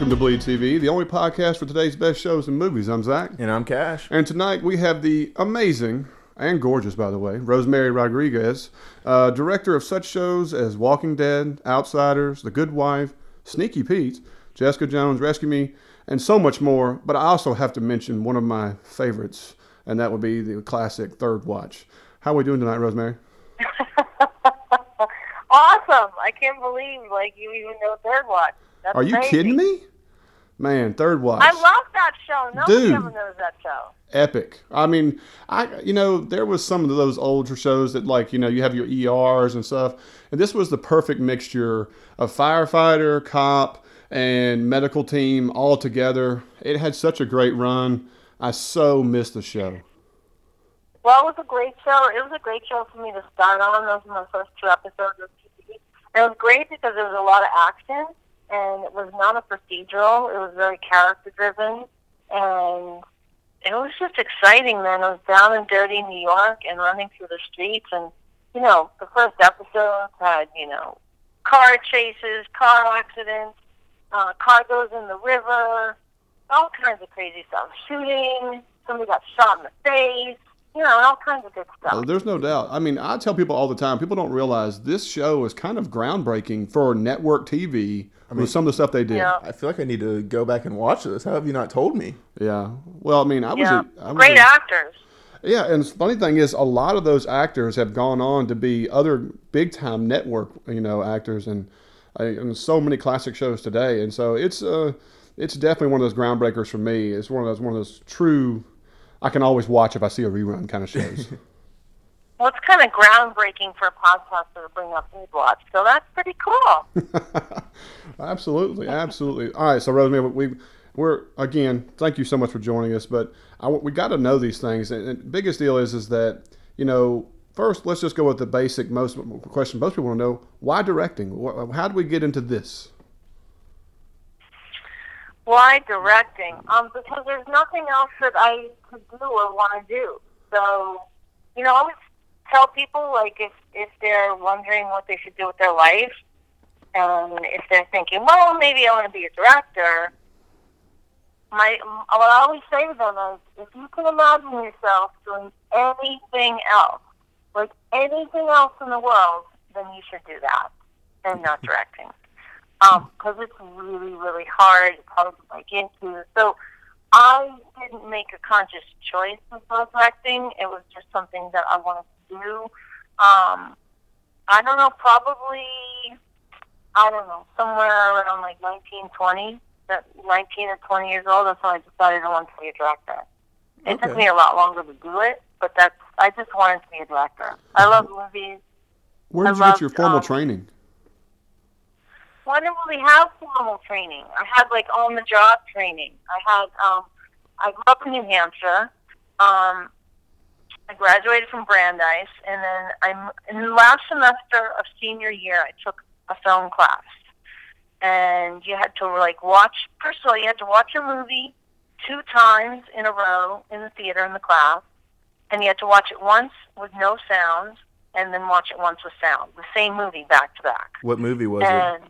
Welcome to Bleed TV, the only podcast for today's best shows and movies. I'm Zach. And I'm Cash. And tonight we have the amazing and gorgeous, by the way, Rosemary Rodriguez, uh, director of such shows as Walking Dead, Outsiders, The Good Wife, Sneaky Pete, Jessica Jones, Rescue Me, and so much more. But I also have to mention one of my favorites, and that would be the classic Third Watch. How are we doing tonight, Rosemary? awesome! I can't believe like you even know Third Watch. That's Are you crazy. kidding me? Man, Third Watch. I love that show. Nobody Dude. ever knows that show. epic. I mean, I you know there was some of those older shows that like you know you have your ERs and stuff, and this was the perfect mixture of firefighter, cop, and medical team all together. It had such a great run. I so missed the show. Well, it was a great show. It was a great show for me to start on. Those were my first two episodes of TV. It was great because there was a lot of action, and it was not a procedural. It was very character driven, and it was just exciting. Man, it was down and dirty New York and running through the streets, and you know, the first episode had you know car chases, car accidents, uh, car goes in the river, all kinds of crazy stuff. Shooting, somebody got shot in the face, you know, all kinds of good stuff. Uh, there's no doubt. I mean, I tell people all the time. People don't realize this show is kind of groundbreaking for network TV. I mean, some of the stuff they did. Yeah. I feel like I need to go back and watch this. How have you not told me? Yeah. Well, I mean, I was. yeah, A, I was great a- actors. Yeah, and the funny thing is, a lot of those actors have gone on to be other big time network, you know, actors, and uh, and so many classic shows today. And so it's uh, it's definitely one of those groundbreakers for me. It's one of those one of those true. I can always watch if I see a rerun kind of shows. Well, it's kind of groundbreaking for a podcaster to bring up Food Watch, so that's pretty cool. absolutely, absolutely. All right, so Rosemary, we we're again. Thank you so much for joining us. But I, we got to know these things. And, the biggest deal is is that you know. First, let's just go with the basic most question most people want to know: Why directing? How do we get into this? Why directing? Um, because there's nothing else that I could do or want to do. So, you know, I always tell people like if if they're wondering what they should do with their life, and if they're thinking, well, maybe I want to be a director. My what I always say to them is, if you can imagine yourself doing anything else, like anything else in the world, then you should do that, and not mm-hmm. directing um, because it's really, really hard. It's hard to break into. So I didn't make a conscious choice with directing. It was just something that I wanted to do. Um, I don't know, probably, I don't know, somewhere around like 19, 20, that 19 or 20 years old, that's when I decided I wanted to be a director. It took me a lot longer to do it, but that's, I just wanted to be a director. I love movies. Where I did you get your formal um, training? Well, I didn't really have formal training. I had like on the job training. I had um I grew up in New Hampshire. Um I graduated from Brandeis and then I'm in the last semester of senior year I took a film class. And you had to like watch first of all you had to watch a movie two times in a row in the theater in the class. And you had to watch it once with no sound and then watch it once with sound. The same movie back to back. What movie was it?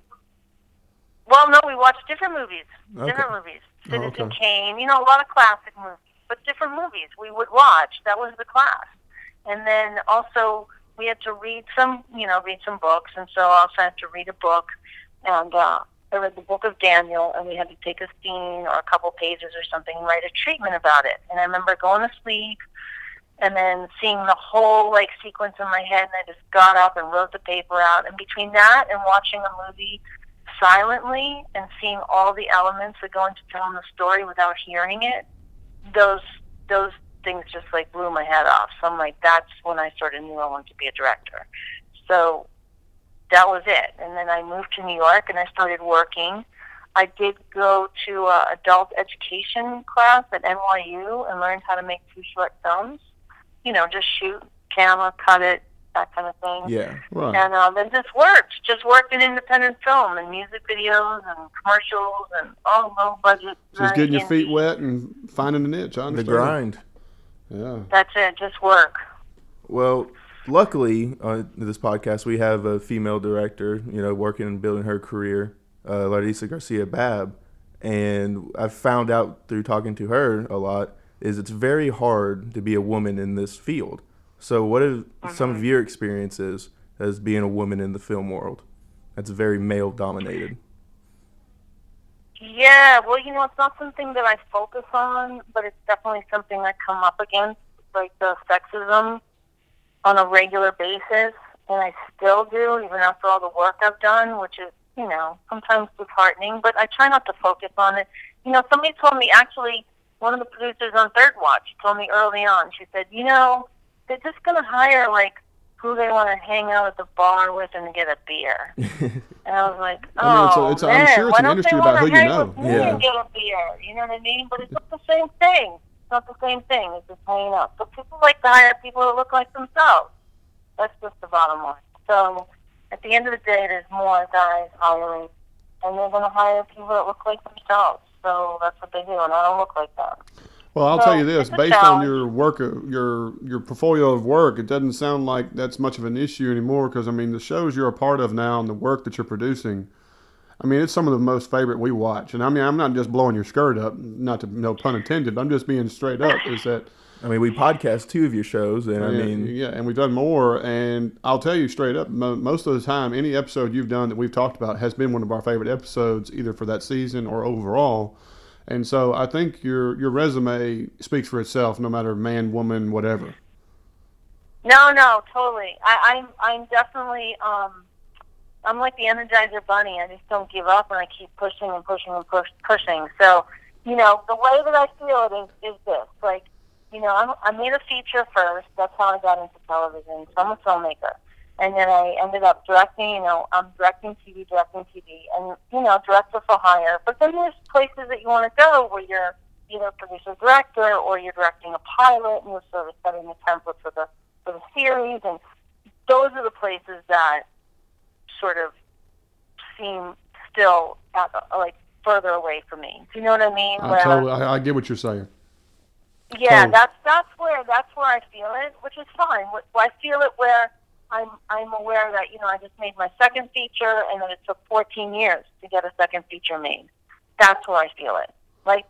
Well, no, we watched different movies. Different Okay. movies. Oh, Citizen okay. Kane, you know, a lot of classic movies, but different movies we would watch. That was the class. And then also we had to read some, you know, read some books, and so I also had to read a book. And uh, I read the book of Daniel, and we had to take a scene or a couple pages or something and write a treatment about it. And I remember going to sleep and then seeing the whole like sequence in my head, and I just got up and wrote the paper out. And between that and watching a movie silently and seeing all the elements that go into telling the story without hearing it, those those things just like blew my head off. So I'm like, that's when I sort of knew I wanted to be a director. So that was it. And then I moved to New York and I started working. I did go to a adult education class at NYU and learned how to make two short films. You know, just shoot, camera, cut it, that kind of thing. Yeah. Right. And uh, then just worked, just worked in independent film and music videos and commercials and all low budget. Just getting your feet wet and finding a niche. I The understand. grind. Yeah. That's it, just work. Well, luckily, on this podcast, we have a female director, you know, working and building her career, uh, Larissa Garcia Bab. and I've found out through talking to her a lot is it's very hard to be a woman in this field. So, what are some of your experiences as being a woman in the film world? That's very male dominated. Yeah, well, you know, it's not something that I focus on, but it's definitely something I come up against, like the sexism on a regular basis, and I still do, even after all the work I've done, which is, you know, sometimes disheartening, but I try not to focus on it. You know, somebody told me, actually, one of the producers on Third Watch told me early on, she said, you know, they're just going to hire, like, who they want to hang out at the bar with and get a beer. and I was like, oh, I mean, it's a- oh, it's a- I'm man, sure it's why an industry they about who you hang know. Yeah. and get a beer? You know what I mean? But it's not the same thing. It's not the same thing. It's just hanging out. So people like to hire people that look like themselves. That's just the bottom line. So at the end of the day, there's more guys hiring, and they're going to hire people that look like themselves. So that's what they do, and I don't look like that. Well, I'll So, tell you this: it's a based on your work, uh, your your portfolio of work, it doesn't sound like that's much of an issue anymore. Because I mean, the shows you're a part of now and the work that you're producing, I mean, it's some of the most favorite we watch. And I mean, I'm not just blowing your skirt up, not to no pun intended. But I'm just being straight up. Is that I mean, we podcast two of your shows, and I mean, yeah, and we've done more. And I'll tell you straight up, mo- most of the time, any episode you've done that we've talked about has been one of our favorite episodes, either for that season or overall. And so I think your your resume speaks for itself, no matter man, woman, whatever. No, no, totally. I, I'm I'm definitely um I'm like the Energizer Bunny. I just don't give up, and I keep pushing and pushing and push, pushing. So, you know, the way that I feel it is is this: like, you know, I'm, I made a feature first. That's how I got into television. So I'm a filmmaker, and then I ended up directing. You know, I'm directing TV, directing TV, and you know, director for hire. But then there's places that you want to go where you're either producer director or you're directing a pilot, and you're sort of setting the template for the for the series, and those are the places that sort of seem still at, like further away from me. Do you know what I mean? I totally, I, I get what you're saying. Yeah, So- that's that's where that's where I feel it, which is fine. I feel it where I'm I'm aware that you know I just made my second feature, and that it took 14 years to get a second feature made. That's where I feel it. Like,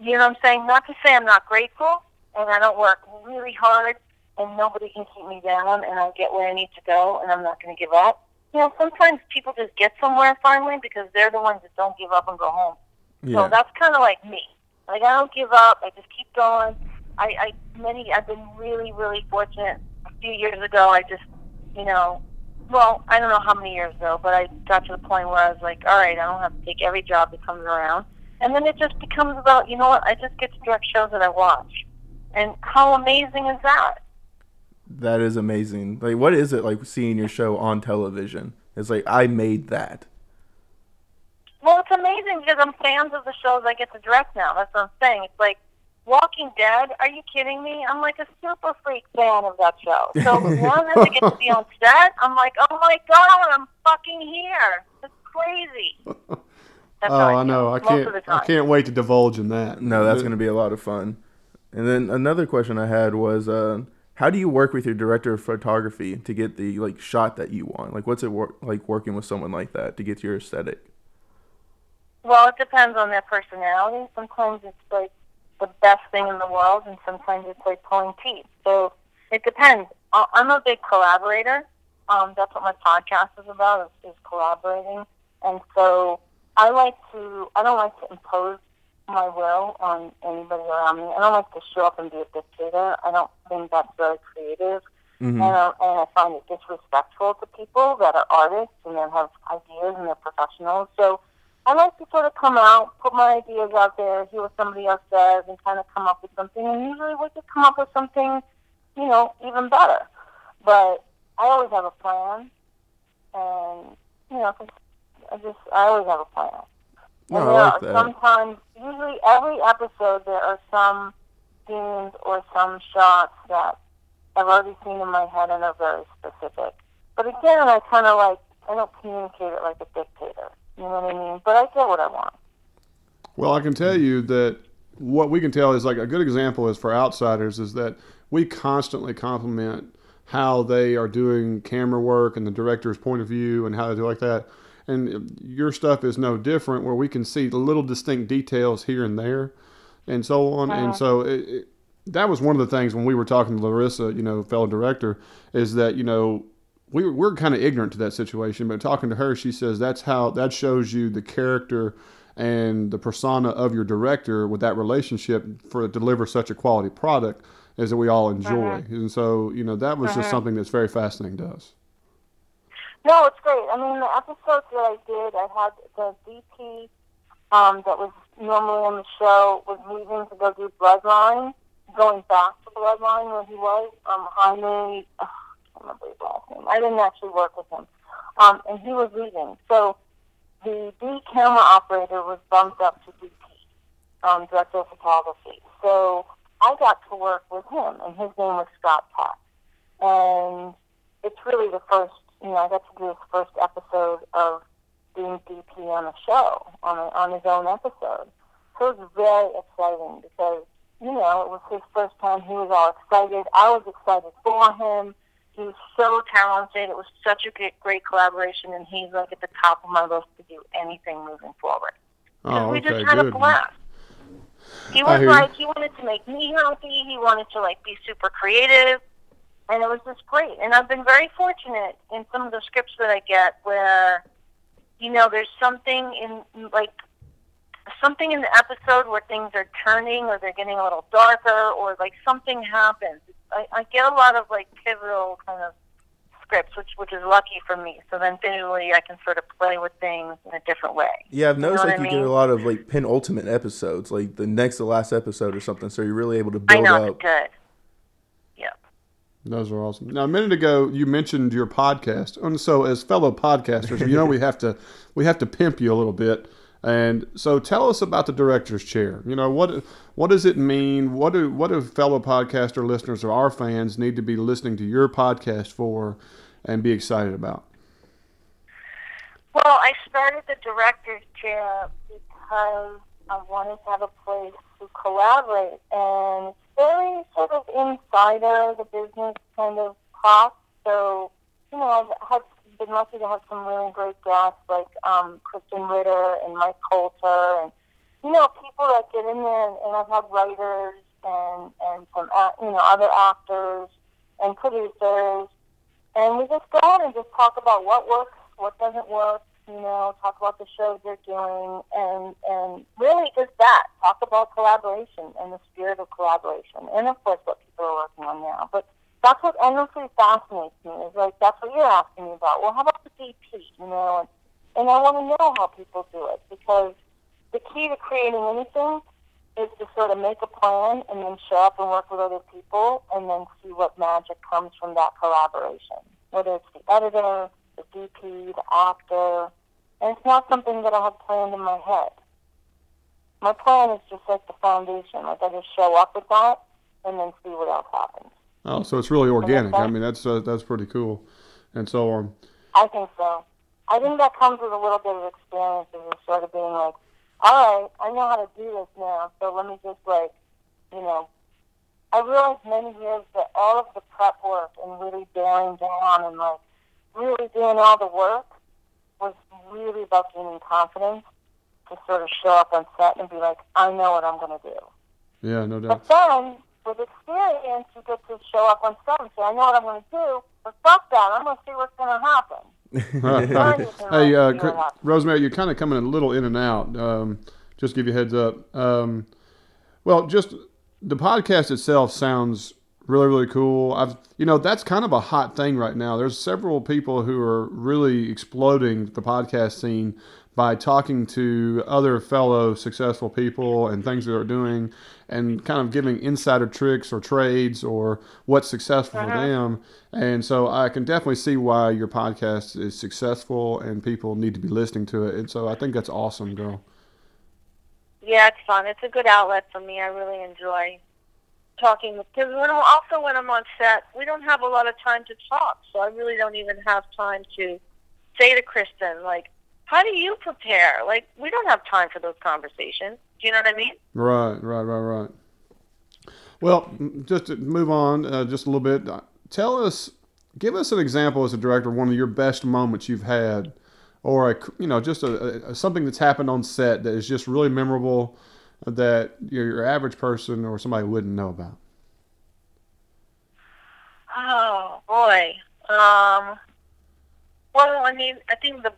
you know what I'm saying? Not to say I'm not grateful, and I don't work really hard, and nobody can keep me down, and I get where I need to go, and I'm not going to give up. You know, sometimes people just get somewhere finally because they're the ones that don't give up and go home. yeah, So that's kind of like me. Like I don't give up. I just keep going. I, I many I've been really really fortunate. A few years ago, I just you know, well I don't know how many years ago, but I got to the point where I was like, all right, I don't have to take every job that comes around. And then it just becomes about you know what? I just get to direct shows that I watch, and how amazing is that? that is amazing. Like, what is it like seeing your show on television? It's like I made that. Well, it's amazing because I'm fans of the shows I get to direct now. That's what I'm saying. It's like Walking Dead. Are you kidding me? I'm like a super freak fan of that show. So now that I get to be on set, I'm like, oh my god, I'm fucking here. It's crazy. That's oh, how I know. I can't. I can't wait to divulge in that. No, that's going to be a lot of fun. And then another question I had was, uh, how do you work with your director of photography to get the like shot that you want? Like, what's it wor- like working with someone like that to get your aesthetic? Well, it depends on their personality. Sometimes it's like the best thing in the world, and sometimes it's like pulling teeth. So it depends. I- I'm a big collaborator. Um, that's what my podcast is about is, is collaborating. And so I like to. I don't like to impose my will on anybody around me. I don't like to show up and be a dictator. I don't think that's very creative. hmm And, uh, and I find it disrespectful to people that are artists and that have ideas and they're professionals. So I like to sort of come out, put my ideas out there, hear what somebody else says, and kind of come up with something. And usually we just come up with something, you know, even better. But I always have a plan, and you know, 'cause I just I always have a plan. No, And I like are that. sometimes, usually every episode, there are some scenes or some shots that I've already seen in my head and are very specific. But again, I kind of like, I don't communicate it like a dictator. You know what I mean? But I get what I want. Well, I can tell you that what we can tell is like a good example is for outsiders is that we constantly compliment how they are doing camera work and the director's point of view and how they do like that. and your stuff is no different, where we can see the little distinct details here and there, and so on. And uh-huh. so it, it, that was one of the things when we were talking to Larissa, you know, fellow director, is that you know we were, we're kind of ignorant to that situation, but talking to her, she says that's how that shows you the character and the persona of your director with that relationship for to deliver such a quality product is that we all enjoy. And so, you know, that was just something that's very fascinating to us. No, it's great. I mean, the episodes that I did, I had the DP um, that was normally on the show was leaving to go do Bloodline, going back to Bloodline where he was. Um, Jaime, his last name. I didn't actually work with him. Um, and he was leaving. So the D camera operator was bumped up to DP, um, director of photography. So I got to work with him, and his name was Scott Peck. And it's really the first, you know, I got to do his first episode of being DP on a show, on, a, on his own episode. So it was very exciting because, you know, it was his first time. He was all excited. I was excited for him. He was so talented. It was such a great, great collaboration, and he's like at the top of my list to do anything moving forward. Oh, we okay, just had good. a blast. He was like, he wanted to make me happy. He wanted to like be super creative, and it was just great. And I've been very fortunate in some of the scripts that I get where, you know, there's something in like something in the episode where things are turning or they're getting a little darker or like something happens. I, I get a lot of like pivotal kind of scripts, which which is lucky for me. So then visually, I can sort of play with things in a different way. Yeah, I've noticed know like you I get a lot of like penultimate episodes, like the next to last episode or something. So you're really able to I build know up. it's good. Yep. Those are awesome. Now, a minute ago, you mentioned your podcast, and so as fellow podcasters, you know we have to we have to pimp you a little bit. And so, tell us about the director's chair. You know what what does it mean? What do what do fellow podcaster listeners or our fans need to be listening to your podcast for, and be excited about? Well, I started the director's chair because I wanted to have a place to collaborate, and very sort of insider the business kind of talk. So, you know, I've had, been lucky to have some really great guests like um, Krysten Ritter and Mike Colter, and you know, people that get in there, and, and I've had writers and and some you know other actors and producers, and we just go in and just talk about what works, what doesn't work, you know, talk about the shows they're doing, and and really just that, talk about collaboration and the spirit of collaboration, and of course what people are working on now. But that's what endlessly fascinates me. Is like that's what you're asking me about. Well, how about the DP? You know, and and I want to know how people do it because the key to creating anything is to sort of make a plan and then show up and work with other people and then see what magic comes from that collaboration. Whether it's the editor, the DP, the actor, and it's not something that I have planned in my head. My plan is just like the foundation. Like I just show up with that and then see what else happens. Oh, so it's really organic. I mean, that's uh, that's pretty cool. And so, um, I think so. I think that comes with a little bit of experience and sort of being like, all right, I know how to do this now, so let me just like, you know, I realized many years that all of the prep work and really bearing down and like really doing all the work was really about gaining confidence to sort of show up on set and be like, I know what I'm going to do. yeah, no doubt. But then, with experience, you get to show up on set and say, I know what I'm going to do, but fuck that, I'm going to see what's going to happen. hey, uh, Cr- Rosemary, you're kind of coming a little in and out. Um, just give you a heads up. Um, well, just the podcast itself sounds really, really cool. I've, you know, that's kind of a hot thing right now. There's several people who are really exploding the podcast scene by talking to other fellow successful people and things they're doing and kind of giving insider tricks or trades or what's successful for uh-huh. them. And so I can definitely see why your podcast is successful and people need to be listening to it. And so I think that's awesome, girl. Yeah, it's fun. It's a good outlet for me. I really enjoy talking because when I'm, also when I'm on set, we don't have a lot of time to talk, so I really don't even have time to say to Krysten like, "How do you prepare?" Like, we don't have time for those conversations. Do you know what I mean? Right, right, right, right. Well, just to move on uh, just a little bit, uh, tell us, give us an example as a director, one of your best moments you've had or a you know just a, a something that's happened on set that is just really memorable that your, your average person or somebody wouldn't know about? Oh boy. Um. Well, I mean, I think the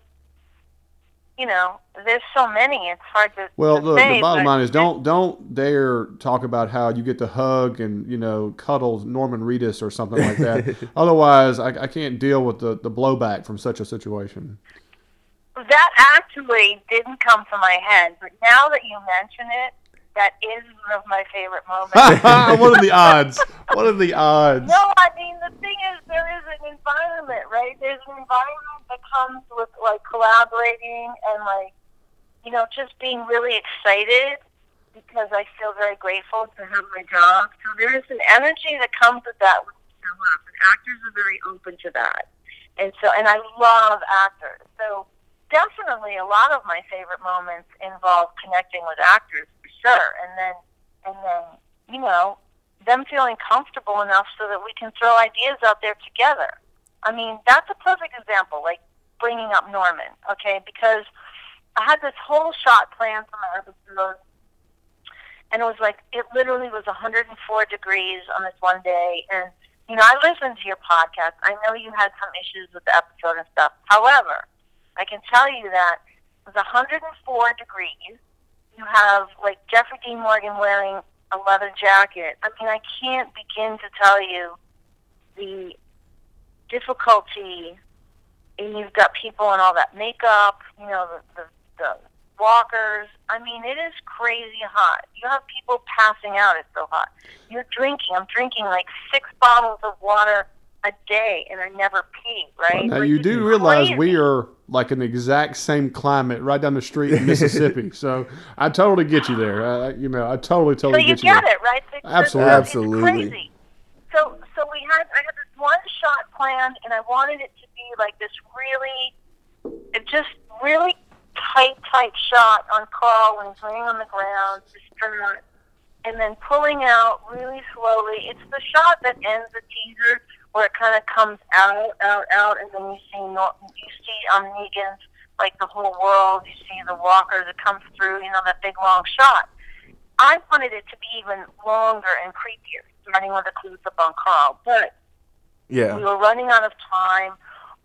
you know, there's so many. It's hard to. Well, to look, say, the bottom line is don't don't dare talk about how you get to hug and you know cuddle Norman Reedus or something like that. Otherwise, I, I can't deal with the, the blowback from such a situation. That actually didn't come to my head, but now that you mention it, that is one of my favorite moments. what are the odds? What are the odds? No, I mean the thing is, there is an environment, right? There's an environment that comes with like collaborating and like, you know, just being really excited because I feel very grateful to have my job. So there is an energy that comes with that when you show up, and actors are very open to that. And so, and I love actors. So definitely, a lot of my favorite moments involve connecting with actors sure, and then, and then, you know, them feeling comfortable enough so that we can throw ideas out there together. I mean, that's a perfect example, like bringing up Norman, okay? Because I had this whole shot planned for my episode, and it was like, it literally was 104 degrees on this one day. And, you know, I listened to your podcast. I know you had some issues with the episode and stuff. However, I can tell you that it was 104 degrees. You have, like, Jeffrey Dean Morgan wearing a leather jacket. I mean, I can't begin to tell you the difficulty. And you've got people in all that makeup, you know, the, the, the walkers. I mean, it is crazy hot. You have people passing out. It's so hot. You're drinking. I'm drinking like six bottles of water a day, and I never pee. Right? Now Like, you do realize crazy. we are like an exact same climate right down the street in Mississippi. so I totally get you there. I, you know, I totally totally you get you get there. it, right? So- so Absolutely. it's Absolutely. crazy. So, so we had I had this one shot planned, and I wanted it to be like this really, it just really tight, tight shot on Carl when he's laying on the ground, distraught, and then pulling out really slowly. It's the shot that ends the teaser where it kind of comes out, out, out, and then you see you see um Negan's like the whole world. You see the walker that comes through. You know that big long shot. I wanted it to be even longer and creepier, starting with a close up on Carl. But Yeah. we were running out of time.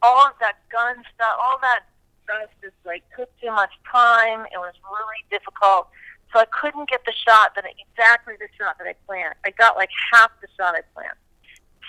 All of that gun stuff, all that stuff just like took too much time. It was really difficult. So I couldn't get the shot that I, exactly the shot that I planned. I got like half the shot I planned.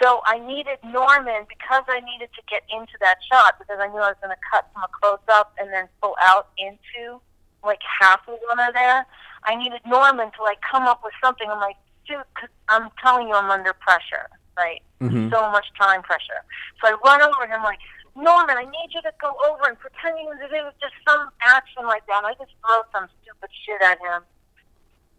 So I needed Norman because I needed to get into that shot because I knew I was going to cut from a close up and then pull out into like half of one of there. I needed Norman to like come up with something. I'm like, dude, 'cause I'm telling you, I'm under pressure, right? Mhm. So much time pressure. So I run over and I'm like, Norman, I need you to go over and pretend you it was just some action like that. And I just throw some stupid shit at him.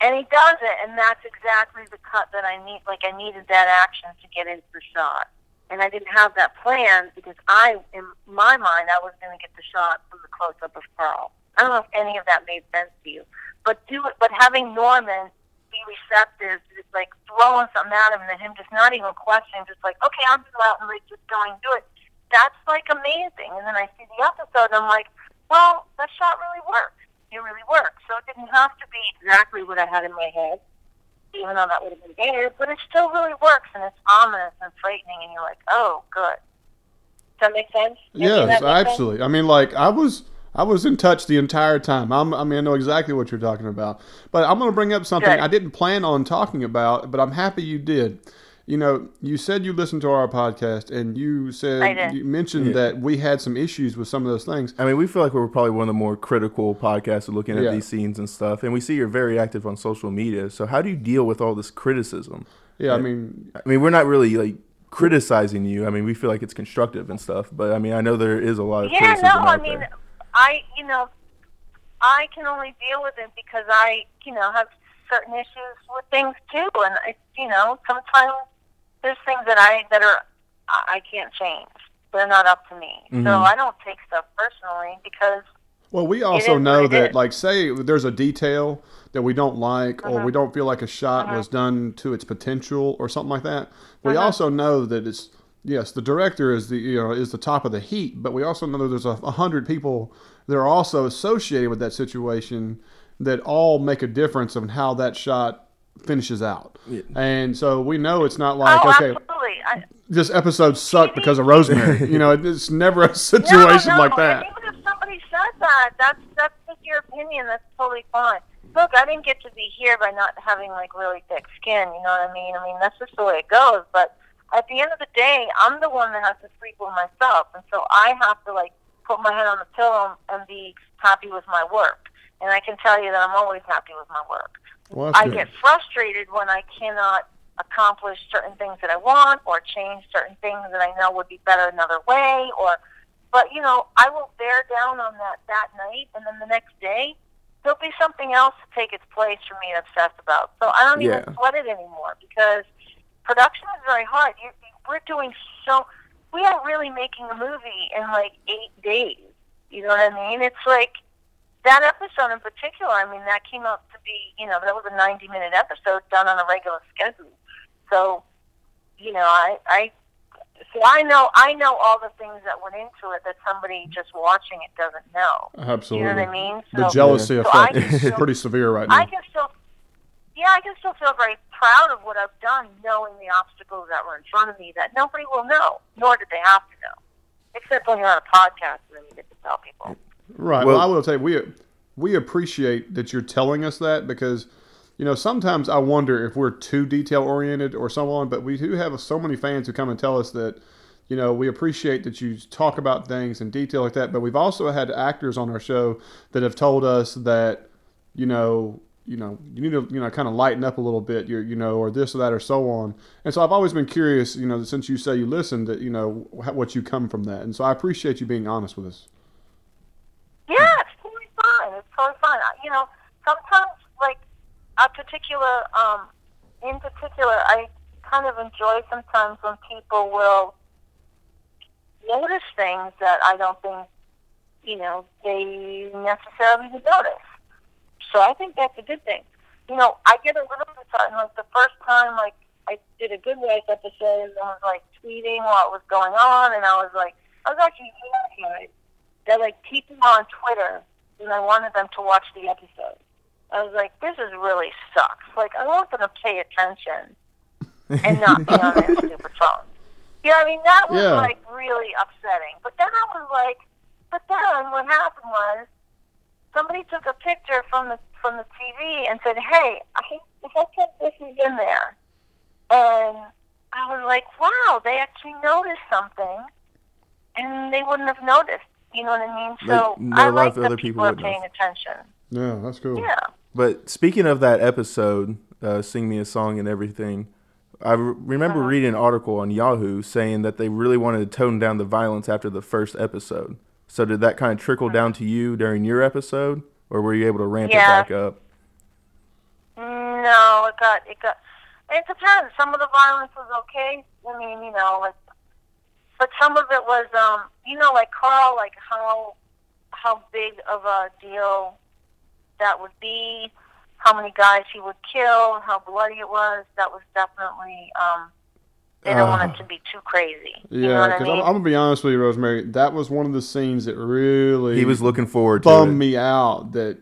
And he does it, and that's exactly the cut that I need. Like I needed that action to get into the shot, and I didn't have that planned because I, in my mind, I was going to get the shot from the close up of Carl. I don't know if any of that made sense to you, but do it. But having Norman be receptive, just like throwing something at him, and then him just not even questioning, just like, okay, I'll do that, and like just going do it. That's like amazing. And then I see the episode, and I'm like, well, that shot really worked. It really worked. So it didn't have to be exactly what I had in my head, even though that would have been better. But it still really works, and it's ominous and frightening, and you're like, oh, good. Does that make sense? Yes, make sense? absolutely. I mean, like I was, I was in touch the entire time. I'm, I mean, I know exactly what you're talking about. But I'm going to bring up something Good. I didn't plan on talking about, but I'm happy you did. You know, you said you listened to our podcast, and you said you mentioned Yeah. that we had some issues with some of those things. I mean, we feel like we're probably one of the more critical podcasts of looking at Yeah. these scenes and stuff. And we see you're very active on social media. So how do you deal with all this criticism? Yeah, I mean, I mean, we're not really like criticizing you. I mean, we feel like it's constructive and stuff. But I mean, I know there is a lot of Yeah, criticism no, I out mean, there. I, you know, I can only deal with it because I, you know, have certain issues with things too, and I, you know, sometimes there's things that I that are I can't change. They're not up to me, so Mhm. I don't take stuff personally because well, we also know that, like, say there's a detail that we don't like, or Uh-huh. we don't feel like a shot Uh-huh. was done to its potential, or something like that. We Uh-huh. also know that it's yes, the director is the you know is the top of the heat, but we also know that there's a, a hundred people that are also associated with that situation that all make a difference on how that shot finishes out. Yeah. And so we know it's not oh, like oh, okay, absolutely. I, this episode sucked because of Rosemary. you know, it's never a situation no, like and that. even if somebody said that, that's that's just your opinion. That's totally fine. Look, I didn't get to be here by not having like really thick skin. You know what I mean? I mean that's just the way it goes. But at the end of the day, I'm the one that has to sleep with myself, and so I have to like put my head on the pillow and be happy with my work. And I can tell you that I'm always happy with my work. Well, I good. get frustrated when I cannot accomplish certain things that I want or change certain things that I know would be better another way or but you know, I will bear down on that that night and then the next day there'll be something else to take its place for me to obsess about. So I don't even sweat it anymore because production is very hard. You, we're doing so we are really making a movie in like eight days. You know what I mean? It's like that episode in particular, I mean, that came out to be, you know, that was a 90 minute episode done on a regular schedule. So, you know, I, I, so I know, I know all the things that went into it that somebody just watching it doesn't know. Absolutely. You know what I mean? The jealousy So effect is still- pretty severe right now. I can still, yeah, I can still feel very proud of what I've done, knowing the obstacles that were in front of me that nobody will know, nor did they have to know, except when you're on a podcast and then you get to tell people. Right. Well, Well- I will tell you, we we appreciate that you're telling us that because, you know, sometimes I wonder if we're too detail oriented or so on. But we do have so many fans who come and tell us that, you know, we appreciate that you talk about things in detail like that. But we've also had actors on our show that have told us that, you know. You know, you need to you know kind of lighten up a little bit, you you know, or this or that or so on. And so I've always been curious, you know, since you say you listen, that you know what you come from that. And so I appreciate you being honest with us. Yeah, it's totally fine. It's totally fine. I- You know, sometimes like a particular, um, in particular, I kind of enjoy sometimes when people will notice things that I don't think, you know, they necessarily would notice. So I think that's a good thing. You know, I get a little bit tired. Like the first time, like I did a Good Wife episode, and was like tweeting what was going on, and I was like, I was actually horrified that like people on Twitter, and I wanted them to watch the episode. I was like, this is really sucks. Like I want them to pay attention and not be on their stupid phone. What I mean that was Yeah. like really upsetting. But then I was like, but then what happened was somebody took a picture from the from the TV and said, "Hey, I if I put this is in there," and I was like, "Wow, they actually noticed something, and they wouldn't have noticed." You know what I mean? So Like, I a lot like of that other people people are paying attention. Yeah, that's cool. Yeah. But speaking of that episode, uh, "Sing Me a Song" and everything, I re- remember Uh-huh. reading an article on Yahoo saying that they really wanted to tone down the violence after the first episode. So did that kind of trickle down to you during your episode, or were you able to ramp Yeah. it back up? No, it got it got. It depends. Some of the violence was okay. I mean, you know, like, but some of it was, um, you know, like Carl, like how how big of a deal that would be, how many guys he would kill, how bloody it was. That was definitely. Um, they don't want Uh, it to be too crazy. You know Yeah, what I mean? I'm, I'm gonna be honest with you, Rosemary. That was one of the scenes that really He was looking forward to bummed it. me out that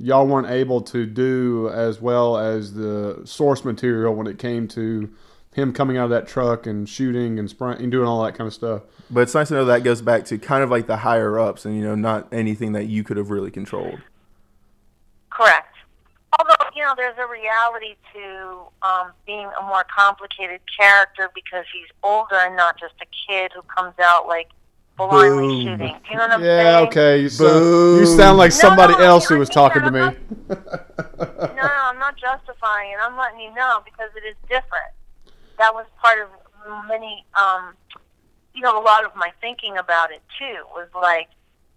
y'all weren't able to do as well as the source material when it came to him coming out of that truck and shooting and spraying and doing all that kind of stuff. But it's nice to know that goes back to kind of like the higher ups, and you know, not anything that you could have really controlled. Correct. Although, you know, there's a reality to um, being a more complicated character because he's older and not just a kid who comes out like blindly Boom. shooting. Do you know what I'm Yeah, saying? okay. You sound, you sound like No, somebody no, else who was mean talking to me. No, no, I'm not justifying it. I'm letting you know because it is different. That was part of many, um, you know, a lot of my thinking about it too was like,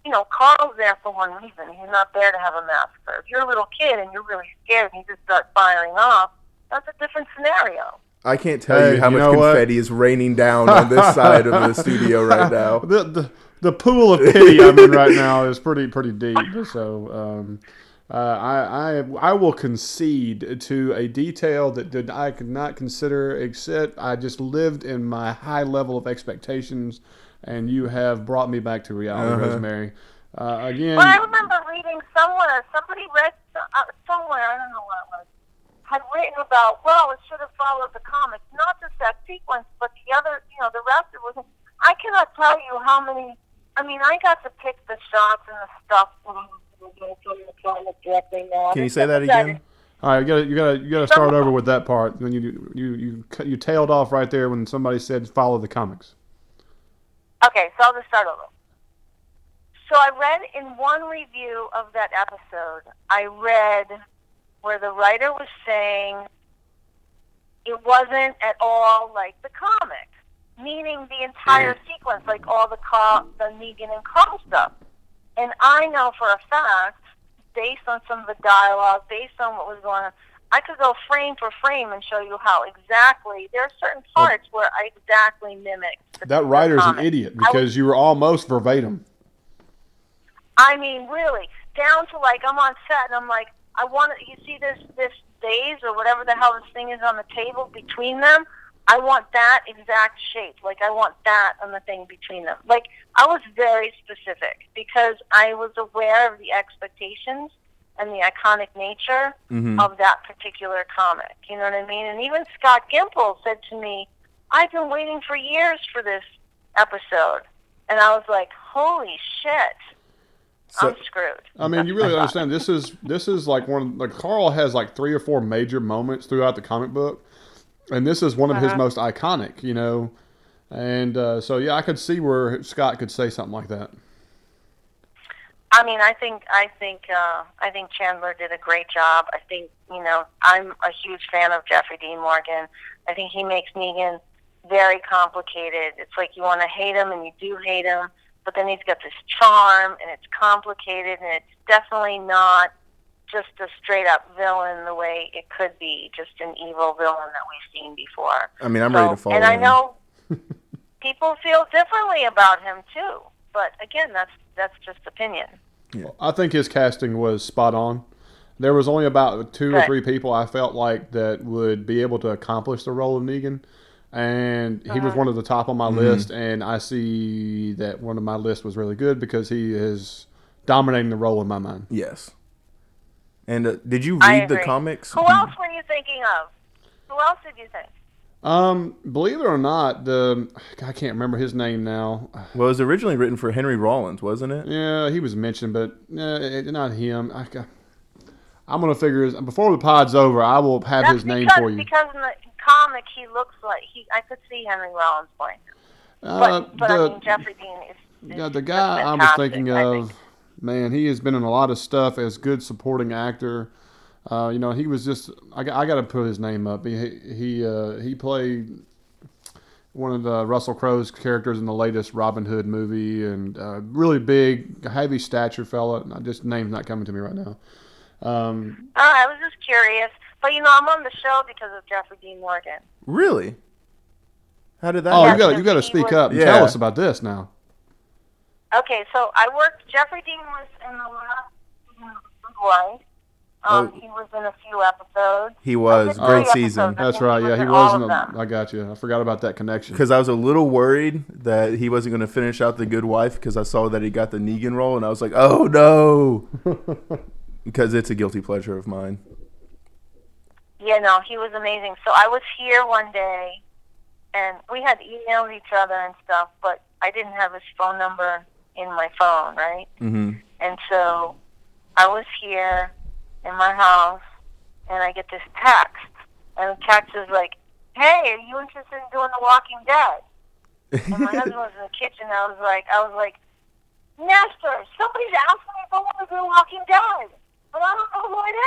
you know, Carl's there for one reason. He's not there to have a massacre. If you're a little kid and you're really scared and you just start firing off, that's a different scenario. I can't tell Hey, you how you much confetti is raining down on this side of the studio right now. the, the the pool of pity I'm in right now is pretty pretty deep. So, um, Uh, I, I I will concede to a detail that did I could not consider except I just lived in my high level of expectations, and you have brought me back to reality, Uh-huh. Rosemary. Uh, again, But I remember reading somewhere, somebody read uh, somewhere, I don't know what it was, had written about, well, it should have followed the comics. Not just that sequence, but the other, you know, the rest of it was. I cannot tell you how many. I mean, I got to pick the shots and the stuff from the comic directly now. Can you say that again? all right, you gotta you gotta you gotta start over with that part when you you you you tailed off right there when somebody said follow the comics. Okay, so I'll just start over. So I read in one review of that episode, I read where the writer was saying it wasn't at all like the comic, meaning the entire mm. sequence, like all the Carl, the Negan and Carl stuff. And I know for a fact, based on some of the dialogue, based on what was going on, I could go frame for frame and show you how exactly there are certain parts where I exactly mimicked the, That writer's an idiot was- because you were almost verbatim. I mean, really, down to like I'm on set and I'm like, I want to. You see this this vase or whatever the hell this thing is on the table between them. I want that exact shape. Like I want that on the thing between them. Like I was very specific because I was aware of the expectations and the iconic nature hmm of that particular comic. You know what I mean? And even Scott Gimple said to me, I've been waiting for years for this episode. And I was like, holy shit. I'm screwed. I mean, you really understand. This is this is like one. of- Like Carl has like three or four major moments throughout the comic book, and this is one of his Uh-huh. most iconic. You know, and uh, so yeah, I could see where Scott could say something like that. I mean, I think I think uh, I think Chandler did a great job. I think you know I'm a huge fan of Jeffrey Dean Morgan. I think he makes Negan very complicated. It's like you want to hate him and you do hate him, but then he's got this charm and it's complicated and it's definitely not just a straight up villain the way it could be, just an evil villain that we've seen before. I mean, I'm So- ready to follow. And I him. know people feel differently about him too. But again, that's that's just opinion. I think his casting was spot on. There was only about two or three people I felt like that would be able to accomplish the role of Negan, and he was uh-huh. one of the top on my mm-hmm. list. And I see that one of my list was really good because he is dominating the role in my mind. Yes. And uh, did you read the comics? Who else were you thinking of? Who else did you think? Um, believe it or not, the I can't remember his name now. Well, it was originally written for Henry Rollins, wasn't it? Yeah, he was mentioned, but uh, it- not him. I, am gonna figure his before the pod's over. I will have That's his name because, for you. Because in the comic, he looks like he. I could see Henry Rollins playing. him. But, Uh, but the, I mean, Jeffrey Dean is. is yeah, the guy I was thinking of, think. Man, he has been in a lot of stuff as good supporting actor. Uh, you know, he was just I, got- I got to put his name up. He he uh, he played one of the Russell Crowe's characters in the latest Robin Hood movie, and uh, really big, heavy stature fella. I just name's not coming to me right now. Um, Uh, I was just curious, but you know, I'm on the show because of Jeffrey Dean Morgan. Really? How did that? oh, Yeah, you got you got to speak was- up and Yeah. tell us about this now. Okay, so I worked. Jeffrey Dean was in the last one. Um, Oh. He was in a few episodes. He was I great three season. episodes. That's right. he Yeah, he was. all In of the, them. I got you. I forgot about that connection. Because I was a little worried that he wasn't going to finish out the Good Wife because I saw that he got the Negan role and I was like, oh no, because it's a guilty pleasure of mine. Yeah, no, he was amazing. So I was here one day, and we had emailed each other and stuff, but I didn't have his phone number in my phone, right? Mm-hmm. And so I was here in my house, and I get this text, and the text is like, "Hey, are you interested in doing The Walking Dead?" And my husband was in the kitchen. I was like, I was like, Nestor, somebody's asking me if I want to do The Walking Dead, but I don't know who it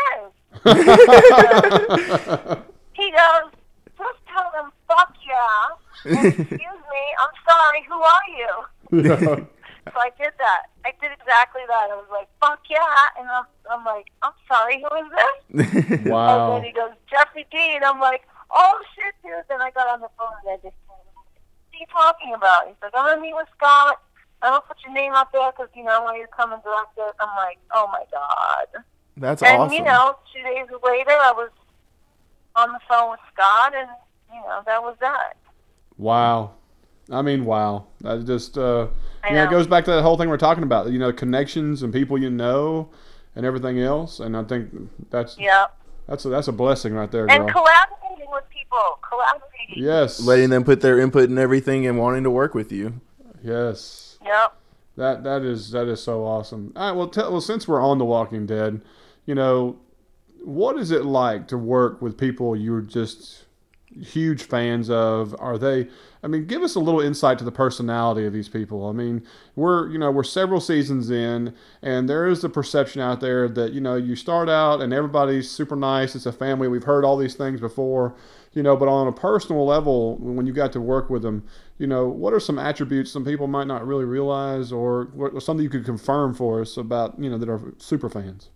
is. He goes, just tell them, fuck yeah. And, Excuse me, I'm sorry, who are you? So I did that. I did exactly that. I was like, fuck yeah. And I'm, I'm like, I'm sorry, who is this? And wow. then he goes, Jeffrey Dean. And I'm like, oh shit, dude. Then I got on the phone and I just, what are you talking about? He's like, I'm going to meet with Scott. I'm going to put your name out there because, you know, while you're coming director. I'm like, oh my God. That's and awesome. And, you know, two days later, I was on the phone with Scott, and you know, that was that. Wow. I mean, wow. That just uh, I you know, it goes back to that whole thing we're talking about. You know, connections and people you know, and everything else. And I think that's Yeah. that's a, that's a blessing right there, And girl. collaborating with people, collaborating. yes. letting them put their input in everything and wanting to work with you. Yes. Yep. That that is that is so awesome. All right, well, tell, well, since we're on The Walking Dead, you know, what is it like to work with people you're just huge fans of? Are they? I mean, give us a little insight to the personality of these people. I mean, we're you know we're several seasons in, and there is the perception out there that you know you start out and everybody's super nice. It's a family. We've heard all these things before, you know. But on a personal level, when you got to work with them, you know, what are some attributes some people might not really realize, or something you could confirm for us about you know that are super fans?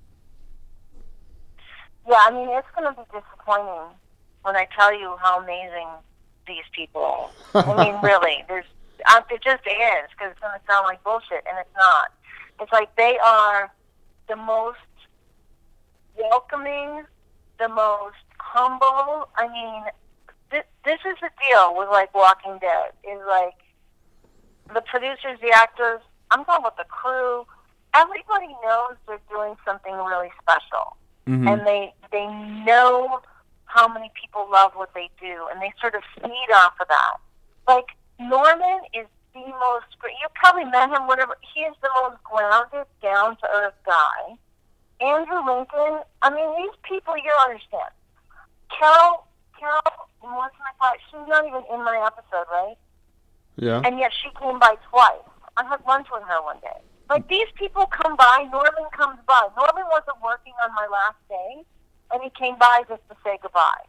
Yeah, I mean, it's going to be disappointing when I tell you how amazing these people. are. I mean, really, there's uh, it just is because it's going to sound like bullshit, and it's not. It's like they are the most welcoming, the most humble. I mean, this, this is the deal with like Walking Dead. Is like the producers, the actors. I'm talking about the crew. Everybody knows they're doing something really special Mhm. and they they know how many people love what they do, and they sort of feed off of that. Like Norman is the most you probably met him. Whatever he is the most grounded, down to earth guy. Andrew Lincoln. I mean, these people you don't understand. Carol, Carol, what's my part? She's not even in my episode, right? Yeah. and yet she came by twice. I had lunch with her one day. Like these people come by, Norman comes by. Norman wasn't working on my last day, and he came by just to say goodbye.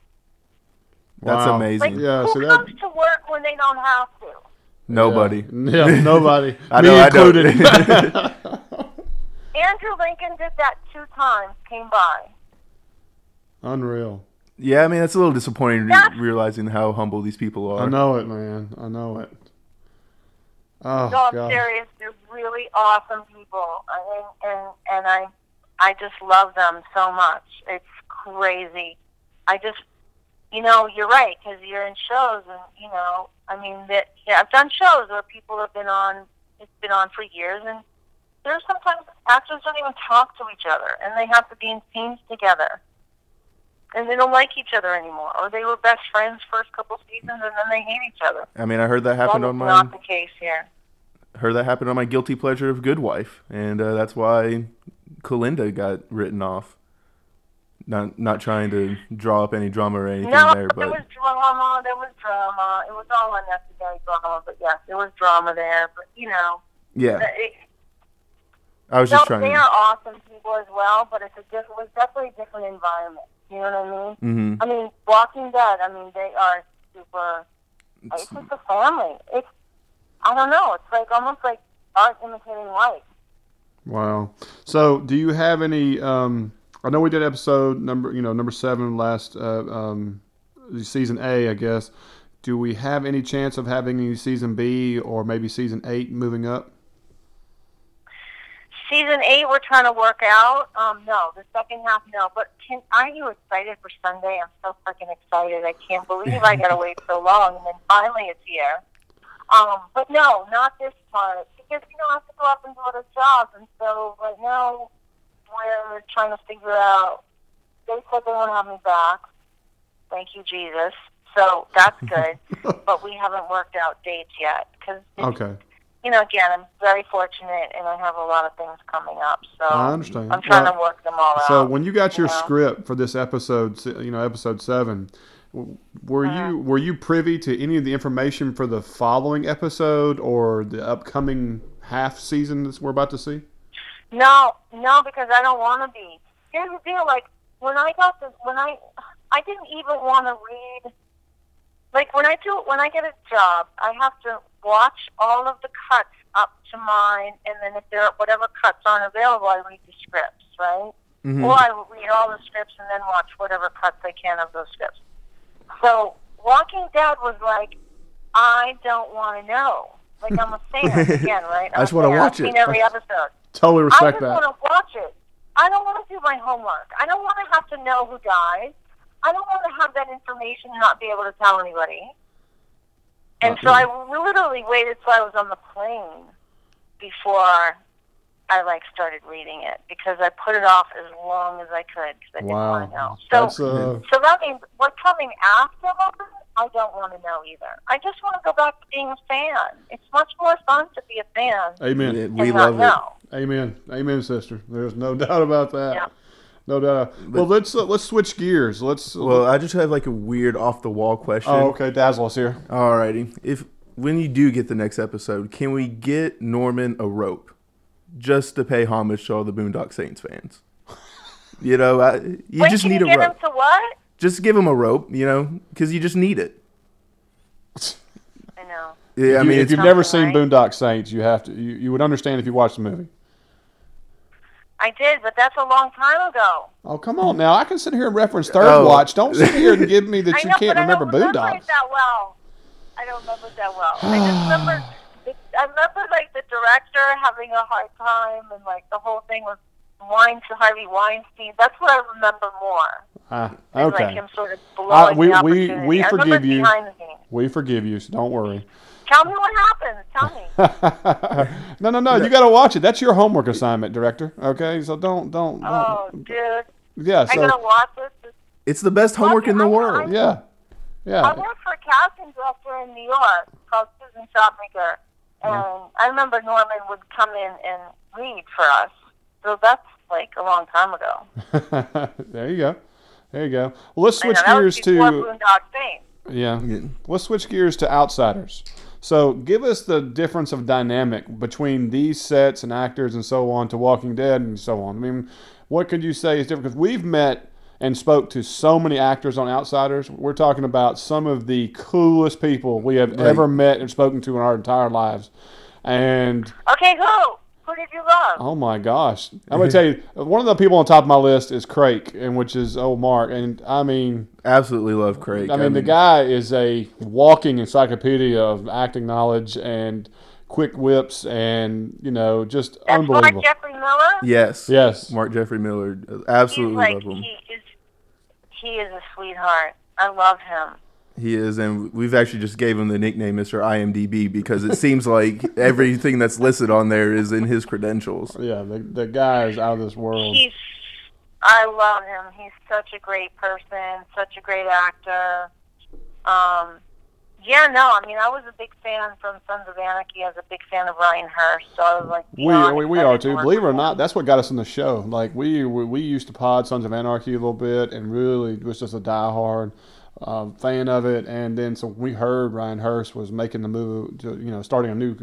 That's Wow. amazing. Like Yeah, who so that- comes to work when they don't have to? Nobody. Yeah, yeah, nobody. I Me know, I know. included. Andrew Lincoln did that two times. Came by. Unreal. Yeah, I mean, it's a little disappointing re- realizing how humble these people are. I know it, man. I know it. Oh No, I'm God. serious. They're really awesome people, I mean, and and I I just love them so much. It's crazy. I just, you know, you're right because you're in shows, and you know, I mean, that yeah, I've done shows where people have been on. It's been on for years, and there's sometimes actors don't even talk to each other, and they have to be in scenes together. And they don't like each other anymore, or they were best friends first couple seasons, and then they hate each other. I mean, I heard that happened that on my not the case here. heard that happened on my guilty pleasure of Good Wife, and uh, that's why Kalinda got written off. Not not trying to draw up any drama or anything No, there, there but was drama. There was drama. It was all unnecessary drama, but yes, there was drama there. But you know, yeah, it, I was no, just trying. they to... are awesome people as well. But it's a diff- it was definitely a different environment. You know what I mean? hmm I mean, Walking Dead. I mean, they are super. It's just a family. It's I don't know. It's like almost like art imitating life. Wow. So, do you have any? Um, I know we did episode number, you know, number seven last uh, um, season A, I guess. Do we have any chance of having any season B or maybe season eight moving up? Season eight, we're trying to work out. Um, no, the second half, no. But can are you excited for Sunday? I'm so freaking excited. I can't believe I gotta wait so long, and then finally it's here. Um, but no, not this part because you know I have to go up and do other jobs, and so right now we're trying to figure out. They said they won't have me back. Thank you, Jesus. So that's good, but we haven't worked out dates yet because Okay. you know, again, I'm very fortunate, and I have a lot of things coming up. So I understand. I'm trying Well, to work them all out. So, when you got your you know? script for this episode, you know, episode seven, were Uh-huh. you were you privy to any of the information for the following episode or the upcoming half season that we're about to see? No, no, because I don't want to be. Here's the deal: like when I got this, when I, I didn't even want to read. Like when I do, when I get a job, I have to watch all of the cuts up to mine, and then if there are whatever cuts aren't available, I read the scripts, right? Mhm. Or I read all the scripts and then watch whatever cuts I can of those scripts. So Walking Dead was like, I don't want to know. Like I'm a fan again, right? I just I'm wanna fan. watch I've it. seen every episode. Totally respect that. I respect just that. want to watch it. I don't want to do my homework. I don't want to have to know who dies. I don't want to have that information and not be able to tell anybody. And so I literally waited till I was on the plane before I like started reading it because I put it off as long as I could because I didn't want to know. Wow. So, That's uh, so that means what's coming after that, I don't want to know either. I just want to go back to being a fan. It's much more fun to be a fan amen. And we not love it. Know. Amen. Amen, sister. There's no doubt about that. Yeah. No doubt. well, let's uh, let's switch gears. Let's. Well, I just have like a weird off the wall question. oh, okay. Dazzle us here. Alrighty. If when you do get the next episode, can we get Norman a rope just to pay homage to all the Boondock Saints fans? You know, I, you Wait, just can need you a get rope. him to what? Just give him a rope, you know, because you just need it. I know. Yeah, I mean, if you've never seen something, Boondock Saints, you have to. You, you would understand if you watched the movie. I did, but that's a long time ago. Oh, come on now. I can sit here and reference Third Oh. Watch. Don't sit here and give me that I you know, can't but I remember don't remember Boondocks. that well. I don't remember that well. I just remember. I remember like the director having a hard time, and like the whole thing was Wine to Harvey Weinstein. That's what I remember more. Ah, And, Like okay. him sort of blowing Uh, we- the we- opportunity. we I forgive you. Behind the scenes. We forgive you, so don't worry. Tell me what happens. Tell me. no, no, no. You got to watch it. That's your homework assignment, director. Okay, so don't, don't. Oh, don't oh, dude, yeah. I So gotta watch this. it's the best homework in the I- world. yeah, Yeah. I worked for a casting director in New York called Susan Shopmaker, mm-hmm. and I remember Norman would come in and read for us. So that's like a long time ago. there you go. There you go. Well, let's I know, switch that gears was before to Boondock Saints. yeah. Yeah. Let's switch gears to Outsiders. So, give us the difference of dynamic between these sets and actors and so on to Walking Dead and so on. I mean, what could you say is different? Because we've met and spoke to so many actors on Outsiders. We're talking about some of the coolest people we have Right. ever met and spoken to in our entire lives. And Okay, who? Who did you love? Oh my gosh! I'm gonna tell you, one of the people on top of my list is Craig, and which is old Mark, and I mean, Absolutely love Craig. I mean, the guy is a walking encyclopedia of acting knowledge and quick whips, and you know, just That's Mark unbelievable. Jeffrey Miller. Yes. Yes, Mark Jeffrey Miller. Absolutely like love him. he is. He is a sweetheart. I love him. He is, and we've actually just gave him the nickname Mr. IMDb because it seems like everything that's listed on there is in his credentials. yeah, the the guy is out of this world. He's. I love him. He's such a great person. Such a great actor. Um, yeah, no, I mean, I was a big fan from Sons of Anarchy. I was a big fan of Ryan Hurst, so I was like, We, beyond we, we are too. Believe it or not, that's what got us in the show. Like we we, we used to pod Sons of Anarchy a little bit, and really was just a diehard um, fan of it. And then so we heard Ryan Hurst was making the move to you know starting a new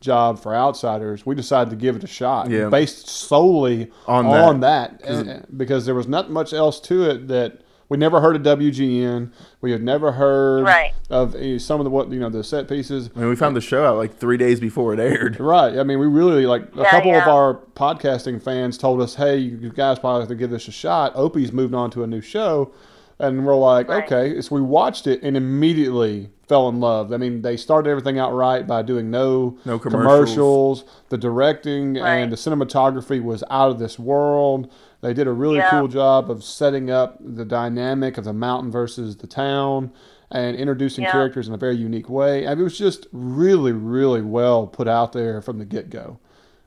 job for Outsiders. We decided to give it a shot, Yeah. based solely On on that. that, and- because there was not much else to it that. We never heard of WGN. We had never heard Right. of some of the what you know the set pieces. I mean, we found the show out like three days before it aired. Right. I mean, we really like a Yeah, couple of our podcasting fans told us, "Hey, you guys probably have to give this a shot." Opie's moved on to a new show, and we're like, Right. "Okay." So we watched it and immediately fell in love. I mean, they started everything out right by doing no No commercials. commercials. The directing Right. and the cinematography was out of this world. They did a really Yeah. cool job of setting up the dynamic of the mountain versus the town and introducing Yeah. characters in a very unique way. I mean, it was just really, really well put out there from the get go.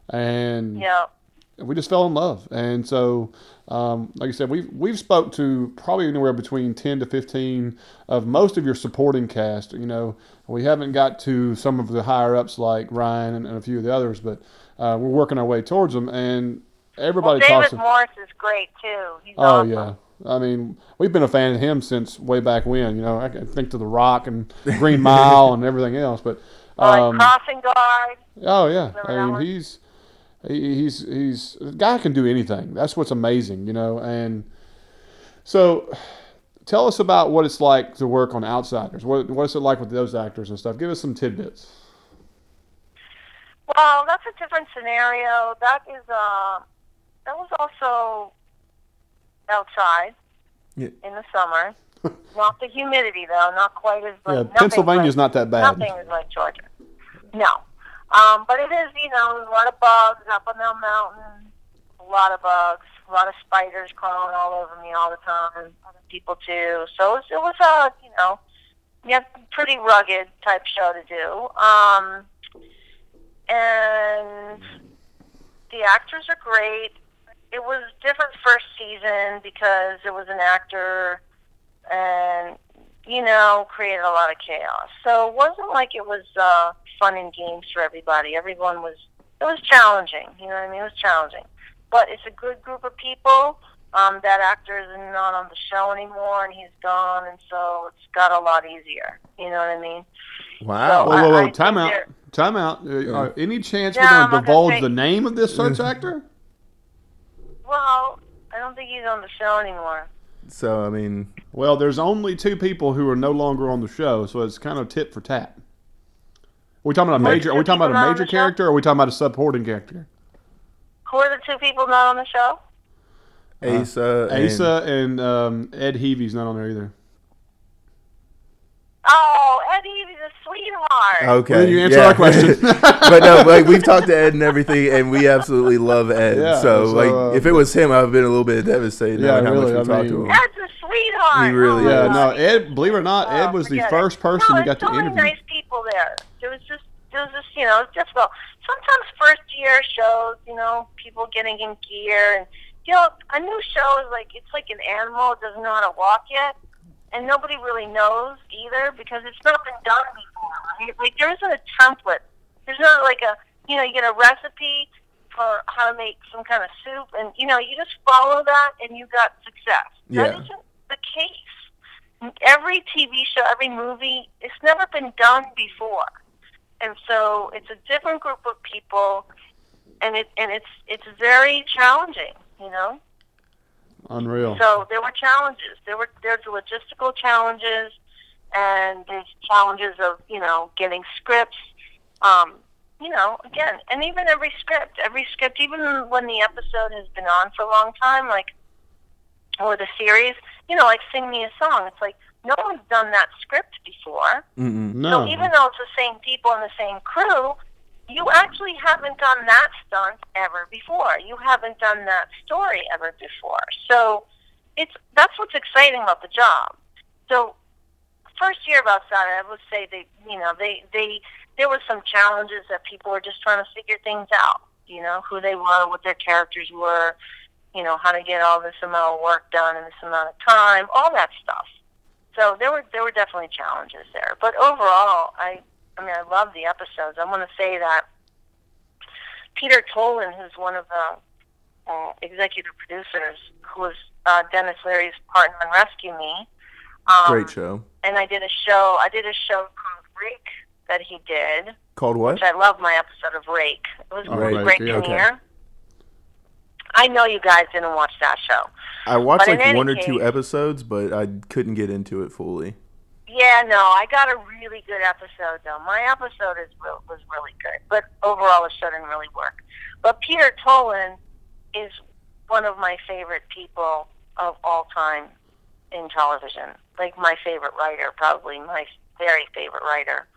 And Yeah. We just fell in love. And so, um, like I said, we've we've spoke to probably anywhere between ten to fifteen of most of your supporting cast. You know, we haven't got to some of the higher ups like Ryan and, and a few of the others, but uh, we're working our way towards them. And Well, everybody David talks. Morse is great too. He's Oh awesome. yeah. I mean, we've been a fan of him since way back when. You know, I can think to The Rock and Green Mile and everything else. But Like um, Crossing Guard. Oh yeah, Remember I mean he's he, he's he's the guy can do anything. That's what's amazing, you know. And so, tell us about what it's like to work on Outsiders. What what's it like with those actors and stuff? Give us some tidbits. Well, that's a different scenario. That is uh, that was also outside Yeah. in the summer. not the humidity though. Not quite as like yeah, Pennsylvania's like, not that bad. Nothing is like Georgia. No, um, but it is. You know, a lot of bugs up on that mountain. A lot of bugs. a lot of spiders crawling all over me all the time. Other people too. So it was, it was a you know, yeah, pretty rugged type show to do. Um, and the actors are great. It was different first season because it was an actor and you know created a lot of chaos. So it wasn't like it was uh, fun and games for everybody. Everyone was it was challenging. You know what I mean? It was challenging, but it's a good group of people. Um, that actor is not on the show anymore, and he's gone, and so it's got a lot easier. You know what I mean? Wow. So Whoa, whoa, I- whoa! I think time out. Time out. Uh, uh, any chance No, we're going to gonna divulge say- the name of this such actor? Well, I don't think he's on the show anymore. So I mean, Well, there's only two people who are no longer on the show, so it's kind of tit for tat. Are we talking about a Who are the major? Are we talking about a major character, or are we talking about a supporting character? Who are the two people not on the show? Asa. and- Asa and um, Ed Heavey's not on there either. Oh, Eddie, he's a sweetheart. Okay. Well, then you answer yeah. our question. but no, like we've talked to Ed and everything, and we absolutely love Ed. Yeah, so, so, like, uh, if it was him, I've been a little bit devastated. Yeah, knowing how really, much we I talked to him. That's a sweetheart. He really oh, Yeah, is. no, Ed. Believe it or not, Ed was the first person no, we got there's to so interview. many nice people there. There was just, there was just, you know, it's difficult. Sometimes first year shows, you know, people getting in gear, and you know, a new show is like it's like an animal; it doesn't know how to walk yet, and nobody really knows either because it's not been done before. Right? Like there isn't a template. There's not like a, you know, you get a recipe for how to make some kind of soup, and you know, you just follow that, and you got success. That Yeah. isn't the case every TV show, every movie, it's never been done before, and so it's a different group of people, and it and it's it's very challenging, you know. Unreal. So there were challenges. There were there's logistical challenges, and there's challenges of you know getting scripts. Um, you know, again, and even every script, every script, even when the episode has been on for a long time, like or the series, you know, like sing me a song. It's like no one's done that script before. Mm-mm. no. So even though it's the same people and the same crew, you actually haven't done that stunt ever before. You haven't done that story ever before. So it's that's what's exciting about the job. So first year of Outsider, I would say they, you know, they they there were some challenges that people were just trying to figure things out. You know, who they were, what their characters were, you know, how to get all this amount of work done in this amount of time, all that stuff. So there were there were definitely challenges there, but overall, I I mean I love the episodes. I want to say that Peter Tolan, who's one of the uh, executive producers, who was uh, Denis Leary's partner on Rescue Me. Um, Great show. And I did a show. I did a show called Rake that he did, Called what? which I love my episode of Rake. It was Oh, really Rake, great yeah, okay. I know you guys didn't watch that show. I watched but like one or two episodes, but I couldn't get into it fully. Yeah, no, I got a really good episode though. My episode is real, was really good, but overall the show didn't really work. But Peter Tolan is one of my favorite people of all time in television. Like my favorite writer, probably my very favorite writer.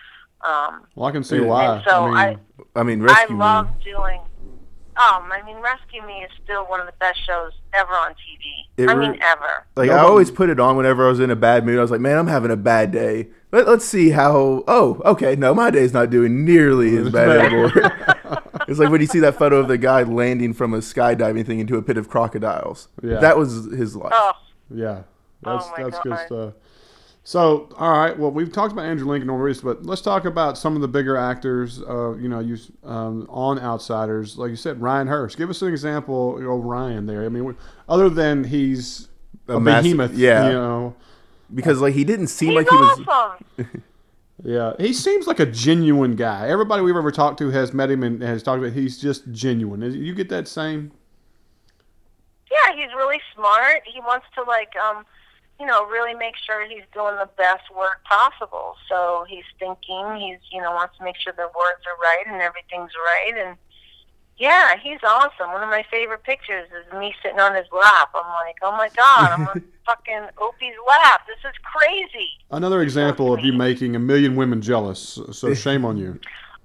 Um, Well, I can see why. so I mean, I, I mean, I Rescue love Me. doing. Um, I mean, Rescue Me is still one of the best shows ever on TV. It I re- mean, ever. Like No, I always put it on whenever I was in a bad mood. I was like, man, I'm having a bad day. Let, let's see how. Oh, okay. No, my day's not doing nearly as bad anymore. it's like when you see that photo of the guy landing from a skydiving thing into a pit of crocodiles. Yeah. That was his life. Oh, Yeah, that's Oh my that's good stuff. So, all right. Well, we've talked about Andrew Lincoln on Reese, but let's talk about some of the bigger actors. Uh, you know, you um, on Outsiders, like you said, Ryan Hurst. Give us an example of Ryan there. I mean, other than he's a, A massive- behemoth, yeah. You know, Because like he didn't seem he's like he was. yeah, he seems like a genuine guy. Everybody we've ever talked to has met him and has talked about. He's just genuine. You get that same? Yeah, he's really smart. He wants to like um you know, really make sure he's doing the best work possible. So he's thinking, he's you know, wants to make sure the words are right and everything's right and yeah, he's awesome. One of my favorite pictures is me sitting on his lap. I'm like, oh my god, I'm on fucking Opie's lap. This is crazy. Another example of you making a million women jealous. So shame on you.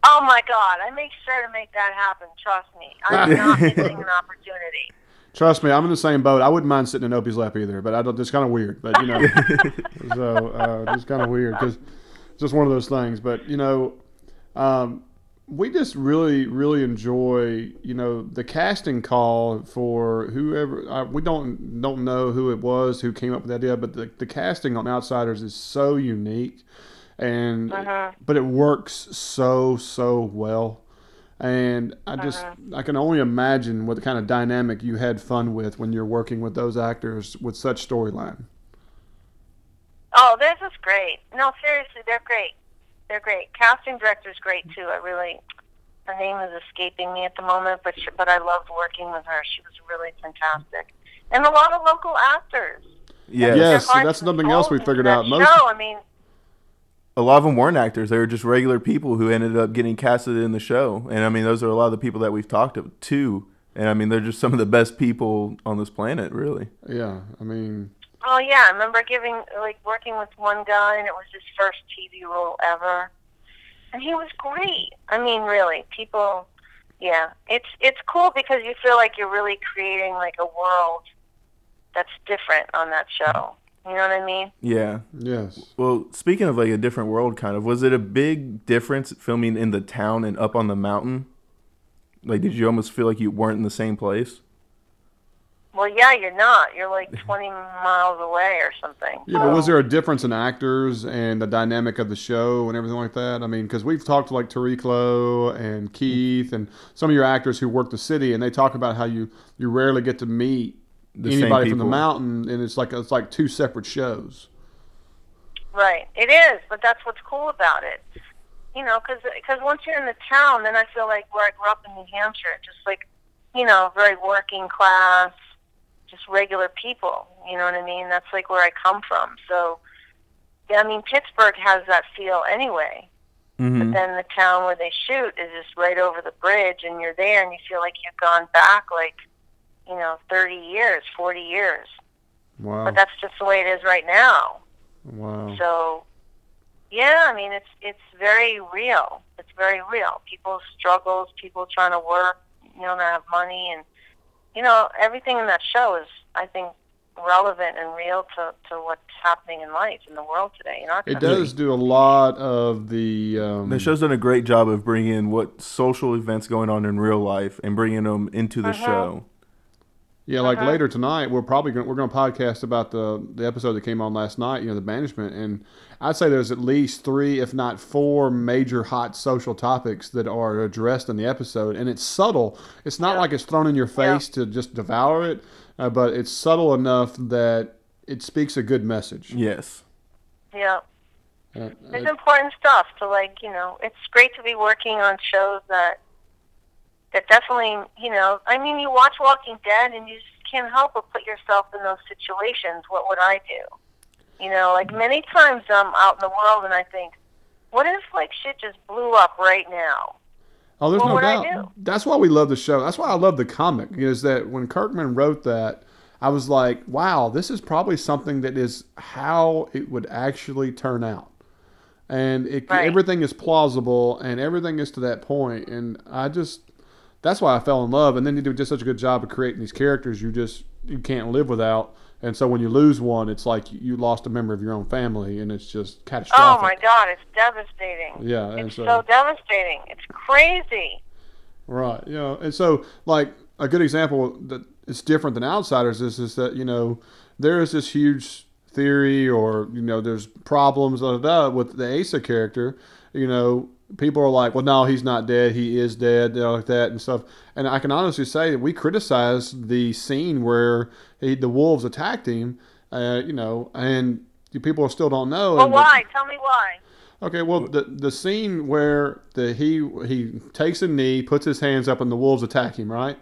Oh my god, I make sure to make that happen. Trust me, I'm not missing an opportunity. Trust me, I'm in the same boat. I wouldn't mind sitting in Opie's lap either, but I don't. It's kind of weird, but you know, so uh, it's kind of weird because it's just one of those things. But you know, um, we just really, really enjoy you know the casting call for whoever. Uh, we don't don't know who it was who came up with the idea, but the, the casting on Outsiders is so unique, and Uh-huh. but it works so so well. And I uh-huh. just I can only imagine what kind of dynamic you had fun with when you're working with those actors with such storyline. Oh, this is great. No, seriously, they're great. They're great. Casting director's great too. I really, her name is escaping me at the moment, but she, but I loved working with her. She was really fantastic, and a lot of local actors. Yeah. Yes, Their so that's and something else we figured out. that Most show. I mean, A lot of them weren't actors; they were just regular people who ended up getting casted in the show. And I mean, those are a lot of the people that we've talked to. And I mean, they're just some of the best people on this planet, really. yeah, I mean, oh yeah, I remember giving like working with one guy, and it was his first TV role ever, and he was great. I mean, really, people. Yeah, it's it's cool because you feel like you're really creating like a world that's different on that show. You know what I mean? Yeah. yes. Well, speaking of like a different world, kind of, was it a big difference filming in the town and up on the mountain? Like, did you almost feel like you weren't in the same place? Well, yeah, you're not. You're like 20 miles away or something. Yeah, but was there a difference in actors and the dynamic of the show and everything like that? I mean, because we've talked to like Tariq Lowe and Keith and some of your actors who work the city, and they talk about how you you rarely get to meet The same anybody from the mountain, and it's like it's like two separate shows. Right. It is, but that's what's cool about it. You know, because once you're in the town, then I feel like where I grew up in New Hampshire, just like, you know, very working class, just regular people. You know what I mean? That's like where I come from. So, yeah, I mean, Pittsburgh has that feel anyway. Mm-hmm. But then the town where they shoot is just right over the bridge, and you're there, and you feel like you've gone back like, you know, 30 years, 40 years. Wow, But that's just the way it is right now. wow. So, yeah, I mean, it's it's very real. It's very real. People's struggles, people trying to work, you know, not have money, and you know, everything in that show is, I think, relevant and real to to what's happening in life in the world today. In our It country. does do a lot of the. Um, The show's done a great job of bringing what social events going on in real life and bringing them into the Uh-huh. show. Yeah, like later tonight, we're probably going we're going to podcast about the the episode that came on last night. You know, the banishment, and I'd say there's at least three, if not four, major hot social topics that are addressed in the episode, and it's subtle. It's not Yeah. like it's thrown in your Yeah. face to just devour it, uh, but it's subtle enough that it speaks a good message. Yes. Yeah. Uh, It's uh, important stuff to like, you know, it's great to be working on shows that that definitely, you know, I mean, you watch Walking Dead and you just can't help but put yourself in those situations. What would I do? You know, like many times I'm out in the world and I think, what if like shit just blew up right now? Oh, there's What no doubt. That's why we love the show. That's why I love the comic. Is that when Kirkman wrote that, I was like, wow, this is probably something that is how it would actually turn out. And it, Right. everything is plausible and everything is to that point. And I just, that's why I fell in love. And then you do just such a good job of creating these characters you just, you can't live without. And so when you lose one, it's like you lost a member of your own family and it's just catastrophic. Oh my God, it's devastating. Yeah, and It's so- so devastating. It's crazy. Right. You know, and so like a good example that it's different than outsiders is is that you know there is this huge theory or you know there's problems with the Asa character. You know, people are like, well, no, he's not dead. He is dead, you know, like that and stuff. And I can honestly say that we criticized the scene where he, the wolves attacked him. Uh, you know, and people still don't know. Well, and- why? Tell me why. Okay, well, the the scene where the he he takes a knee, puts his hands up, and the wolves attack him, right?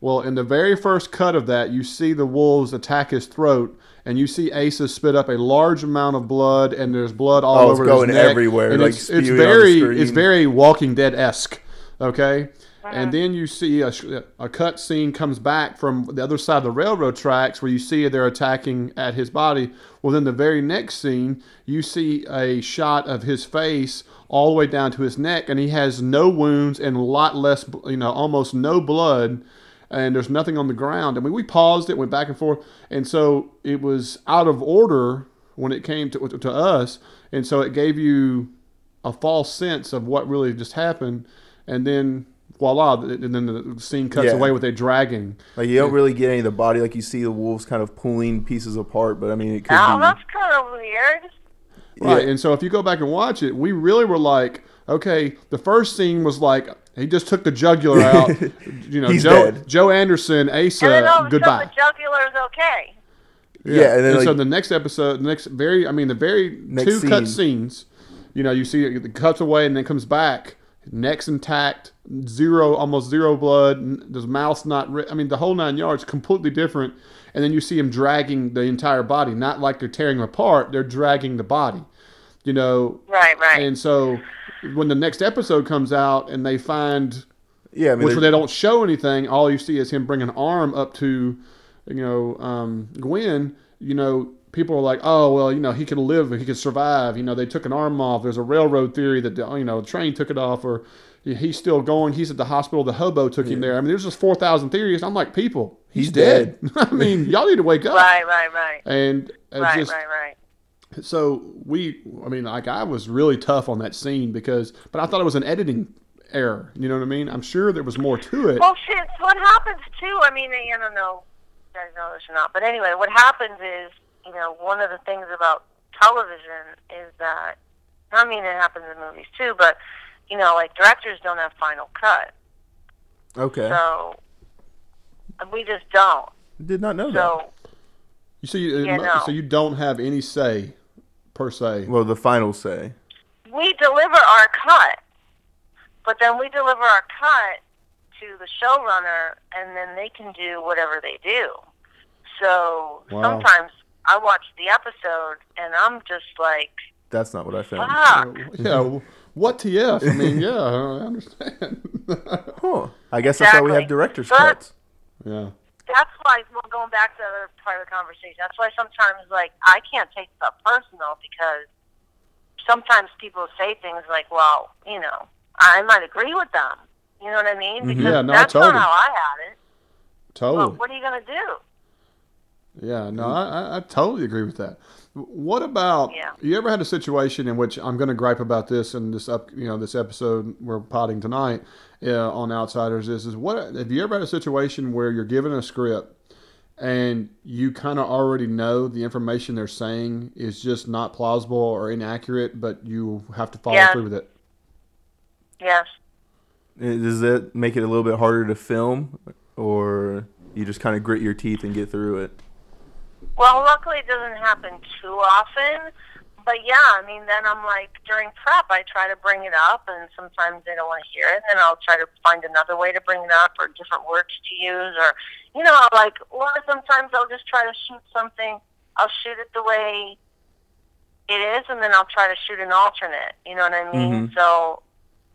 Well, in the very first cut of that, you see the wolves attack his throat, and you see Asa spit up a large amount of blood, and there's blood all Oh, it's over going his neck, everywhere, and like it's, it's spewing on the very it's very Walking Dead esque. Okay, and then you see a, a cut scene comes back from the other side of the railroad tracks where you see they're attacking at his body. Well, then the very next scene, you see a shot of his face all the way down to his neck, and he has no wounds and a lot less, you know, almost no blood. And there's nothing on the ground. I mean, we paused it, went back and forth, and so it was out of order when it came to to us, and so it gave you a false sense of what really just happened, and then voila, and then the scene cuts Yeah. away with a dragging. Like you don't really get any of the body. Like you see the wolves kind of pulling pieces apart, but I mean it could Oh, be. that's kind of weird. Right. Yeah. And so if you go back and watch it, we really were like, okay, the first scene was like he just took the jugular out. you know, He's Joe dead. Joe Anderson, Asa, and then all of a goodbye. sudden the is okay. Yeah, and then, so like- the next episode, the next very, I mean, the very Next two cut scenes. You know, you see it, it cuts away and then comes back, neck's intact, zero, almost zero blood. n- His mouth's not. Ri- I mean, the whole nine yards, completely different. And then you see him dragging the entire body, not like they're tearing him apart. They're dragging the body. You know, Right, right. and so when the next episode comes out and they find yeah, I mean which they don't show anything. All you see is him bring an arm up to, you know, um, Gwen. You know, people are like, oh well, you know, he can live, he can survive. You know, they took an arm off. There's a railroad theory that the, you know, the train took it off, or he's still going. He's at the hospital. The hobo took him there. I mean, there's just four thousand theories. I'm like, people, he's, He's dead. I mean, y'all need to wake up. right, right, right. And it's Right, just right, right. So we, I mean, like I was really tough on that scene because, but I thought it was an editing error. You know what I mean? I'm sure there was more to it. Well, shit, what happens too, I mean, I don't know if you guys know this or not, but anyway, what happens is, you know, one of the things about television is that, I mean, it happens in movies too, but, you know, like directors don't have final cut. okay. So, we just don't. Did not know that. So, You see, uh, Yeah, no. so you don't have any say per se. Well, the final say. we deliver our cut, but then we deliver our cut to the showrunner, and then they can do whatever they do. So Wow. sometimes I watch the episode, and I'm just like, That's not what I found. fuck. yeah, w- what TF? I mean, yeah, I understand. Huh. I guess that's why we have director's But- cuts. yeah, That's why, well, going back to the other part of the conversation, that's why sometimes, like, I can't take stuff personal because sometimes people say things like, well, you know, I might agree with them. You know what I mean? Mm-hmm. Because Yeah, no, that's totally- not how I had it. totally. Well, what are you going to do? Yeah, no, mm-hmm. I, I- I totally agree with that. What about Yeah. you ever had a situation in which I'm going to gripe about this in this up, you know, this episode we're potting tonight uh, on Outsiders is is what have you ever had a situation where you're given a script and you kind of already know the information they're saying is just not plausible or inaccurate, but you have to follow Yeah. through with it? Yes. Does that make it a little bit harder to film, or you just kind of grit your teeth and get through it? Well, luckily it doesn't happen too often. But yeah, I mean, then I'm like, during prep, I try to bring it up, and sometimes they don't want to hear it. And I'll try to find another way to bring it up, or different words to use, or, you know, like, or sometimes I'll just try to shoot something. I'll shoot it the way it is, and then I'll try to shoot an alternate. You know what I mean? Mhm. So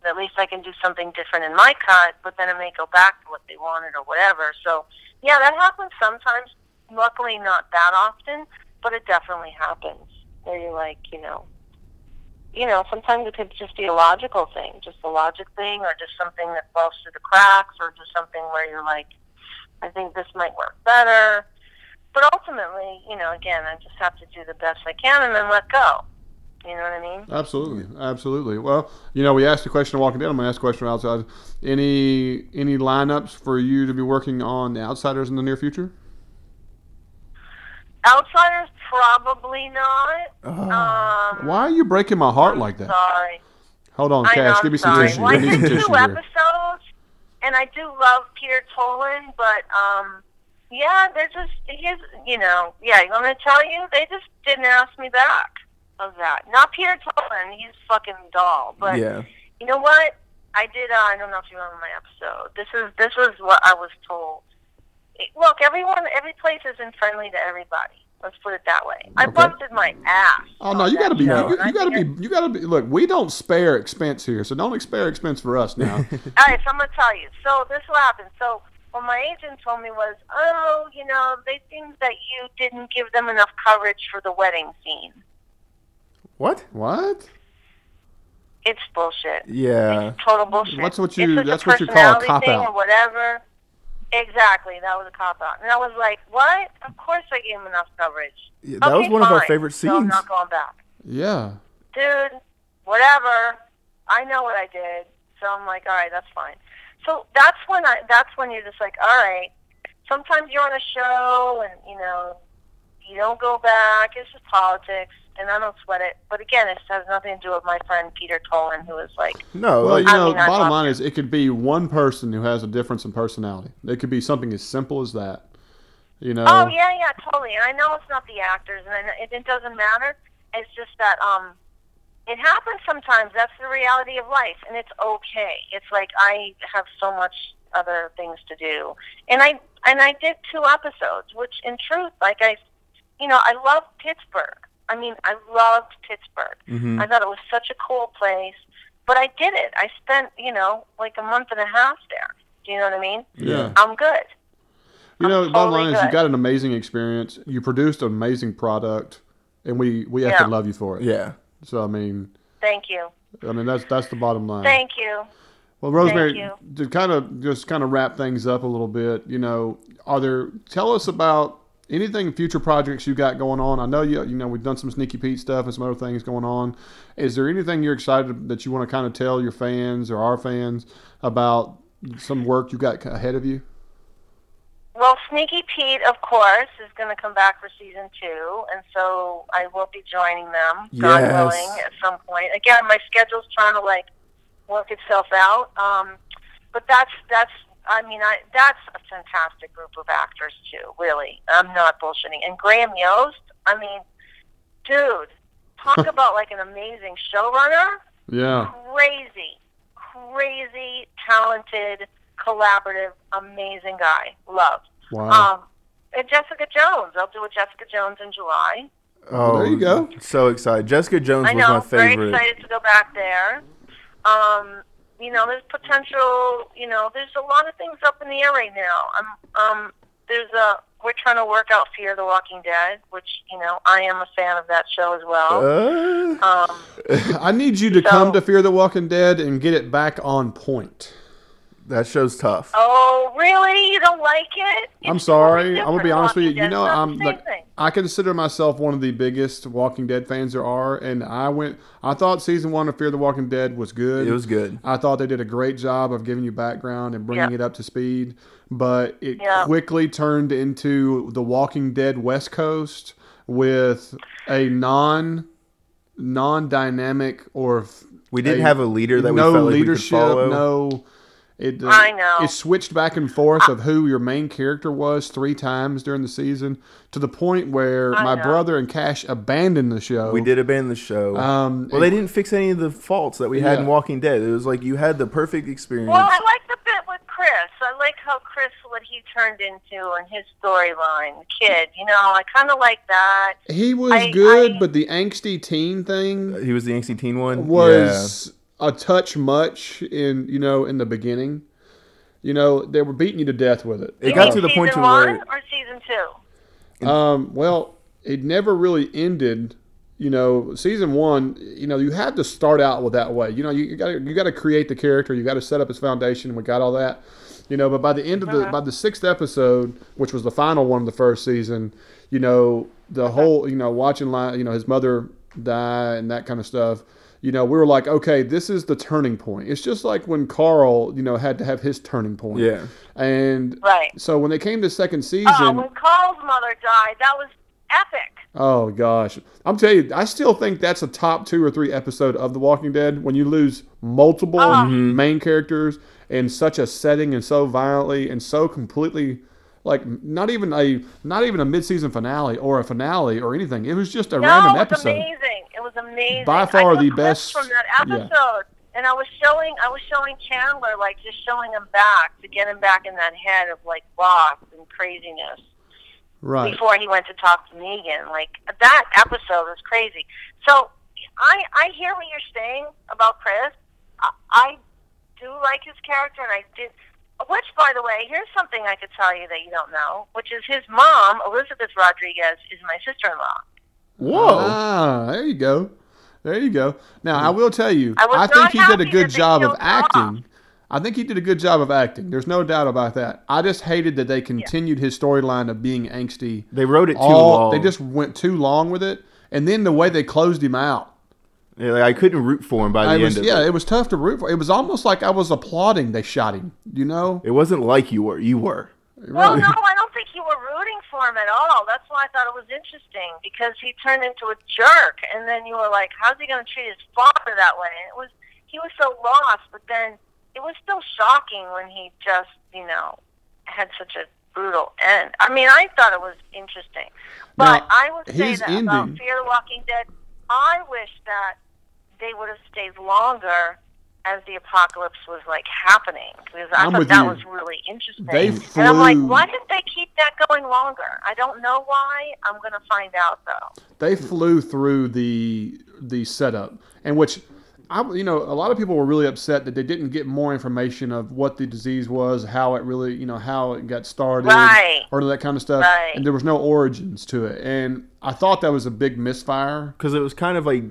at least I can do something different in my cut, but then it may go back to what they wanted or whatever. So yeah, that happens sometimes. Luckily, not that often, but it definitely happens. Where you're like, you know, you know, sometimes it could just be a logical thing, just a logic thing, or just something that falls through the cracks, or just something where you're like, I think this might work better. But ultimately, you know, again, I just have to do the best I can and then let go. You know what I mean? Absolutely, absolutely. Well, you know, we asked the question of Walking Dead. I'm to ask a question outside. Any any lineups for you to be working on the Outsiders in the near future? Outsiders, probably not. Oh. Um, Why are you breaking my heart like that? Sorry. Hold on, I Cash. I'm Give me some sorry. tissue. Well, I I need some did two episodes, and I do love Peter Tolan, but um, yeah, they're just he's you know yeah. I'm gonna tell you? They just didn't ask me back of that. Not Peter Tolan. He's fucking dull. But yeah. you know what? I did. Uh, I don't know if you remember my episode. This is this was what I was told. It- look, everyone, every place isn't friendly to everybody. Let's put it that way. I Okay. busted my ass. Oh no, you got to be. show, You, you got to be. You got to be. Look, we don't spare expense here, so don't spare expense for us now. All right, so I'm gonna tell you. So this will happen. So what my agent told me was, oh, you know, they think that you didn't give them enough coverage for the wedding scene. What? what? It's bullshit. Yeah. Total bullshit. What's what you- just that's what you call a cop out. or whatever. Exactly, that was a cop out, and I was like, "What? Of course I gave him enough coverage." Yeah, that was Okay, one of our fine. favorite So I'm scenes. not going back, Yeah. dude. Whatever. I know what I did, so I'm like, all right, that's fine. So that's when I. That's when you're just like, all right. Sometimes you're on a show, and you know, you don't go back. It's just politics, and I don't sweat it. But again, it has nothing to do with my friend Peter Tolan, who was like, No, Well, you I know, mean, I bottom line is it could be one person who has a difference in personality. It could be something as simple as that. You know. Oh yeah, yeah, totally. And I know it's not the actors, and I know, it, it doesn't matter. It's just that um, it happens sometimes. That's the reality of life, and it's okay. It's like I have so much other things to do, and I and I did two episodes, which in truth, like I, you know, I loved Pittsburgh. I mean, I loved Pittsburgh. mhm. I thought it was such a cool place, but I did it. I spent, you know, like a month and a half there. Do you know what I mean? Yeah. I'm good. You know, I'm bottom totally line is you got an amazing experience. You produced an amazing product, and we we have Yeah. to love you for it. yeah. So I mean, Thank you. I mean that's that's the bottom line. Thank you. Well, Rosemary, you. to kind of just kind of wrap things up a little bit, you know, are there? Tell us about anything future projects you got going on. I know you, you know, we've done some Sneaky Pete stuff and some other things going on. Is there anything you're excited that you want to kind of tell your fans or our fans about some work you got ahead of you? Well, Sneaky Pete, of course, is going to come back for season two, and so I will be joining them, God willing, at some point. Again, my schedule's trying to like work itself out, um, but that's that's. I mean, I that's a fantastic group of actors too. Really, I'm not bullshitting. And Graham Yost, I mean, dude, talk about like an amazing showrunner Yeah. crazy, crazy, talented, collaborative, amazing guy. Love. Wow. Um, and Jessica Jones. I'll do a Jessica Jones in July. Oh, there you go. So excited. Jessica Jones is my favorite. I was know. my Very excited to go back there. Um, you know, there's potential. You know, there's a lot of things up in the air right now. I'm. Um, there's a. We're trying to work out Fear the Walking Dead, which you know I am a fan of that show as well. Uh, Um, I need you to So- come to Fear the Walking Dead and get it back on point. That show's tough. oh, really? You don't like it? I'm sorry. I'm gonna be different. honest with you. Walking You know, I'm like. I consider myself one of the biggest Walking Dead fans there are, and I went. I thought season one of Fear the Walking Dead was good. It was good. I thought they did a great job of giving you background and bringing Yeah. it up to speed, but it Yeah. quickly turned into the Walking Dead West Coast with a non non dynamic or We didn't have a leader that we no felt like leadership, we could follow. no. It, uh, I know. It switched back and forth of who your main character was three times during the season to the point where I my know. brother and Cash abandoned the show. We did abandon the show. Um, well, they didn't fix any of the faults that we had in Walking Dead. It was like you had the perfect experience. Well, I like the bit with Chris. I like how Chris, what he turned into and his storyline, the kid. You know, I kind of like that. He was I- good, I- but the angsty teen thing he was the angsty teen one. was a touch much in you know in the beginning. You know they were beating you to death with it. It You got mean to the point season to one where or season two. Um, well, it never really ended. You know, season one. You know, you had to start out with that way. You know, you got to you got to create the character. You got to set up his foundation. We got all that. You know, but by the end of the by the sixth episode, which was the final one of the first season, you know, the whole you know watching li- you know his mother die and that kind of stuff. You know, we were like, okay, this is the turning point. It's just like when Carl, you know, had to have his turning point. Yeah. And Right. so when they came to second season, Oh, when Carl's mother died, that was epic. Oh gosh, I'm telling you, I still think that's a top two or three episode of The Walking Dead when you lose multiple Ah. main characters in such a setting and so violently and so completely like not even a not even a mid-season finale or a finale or anything. It was just a no, random it was episode. amazing. It was amazing. By far the best- from that yeah. episode. And I was showing, I was showing Chandler, like just showing him back to get him back in that head of like loss and craziness. Right. before he went to talk to Negan. Like that episode was crazy. So I I hear what you're saying about Chris. I, I do like his character, and I did. Which, by the way, here's something I could tell you that you don't know, which is his mom, Elizabeth Rodriguez, is my sister-in-law. Whoa. Ah, there you go. There you go. Now I will tell you, I I think he did a good job of killed her off. acting. I think he did a good job of acting. There's no doubt about that. I just hated that they continued his storyline of being angsty. They wrote it too all- long. They just went too long with it, and then the way they closed him out. Yeah, like, I couldn't root for him by the I end was, of yeah, it. it was tough to root for. It was almost like I was applauding they shot him. You know? It wasn't like you were. You were. Well, no, I don't think you were rooting for him at all. That's why I thought it was interesting because he turned into a jerk, and then you were like, "How's he going to treat his father that way?" And it was he was so lost, but then it was still shocking when he just, you know, had such a brutal end. I mean, I thought it was interesting, but Now, I would say that about ending- Fear the Walking Dead. I wish that they would have stayed longer as the apocalypse was like happening because I I'm thought that you. was really interesting. They and I'm like, flew- why did they keep that going longer? I don't know why. I'm going to find out though. they flew through the the setup, and which I, you know, a lot of people were really upset that they didn't get more information of what the disease was, how it really, you know, how it got started, Right. or that kind of stuff, Right. and there was no origins to it, and I thought that was a big misfire. because it was kind of like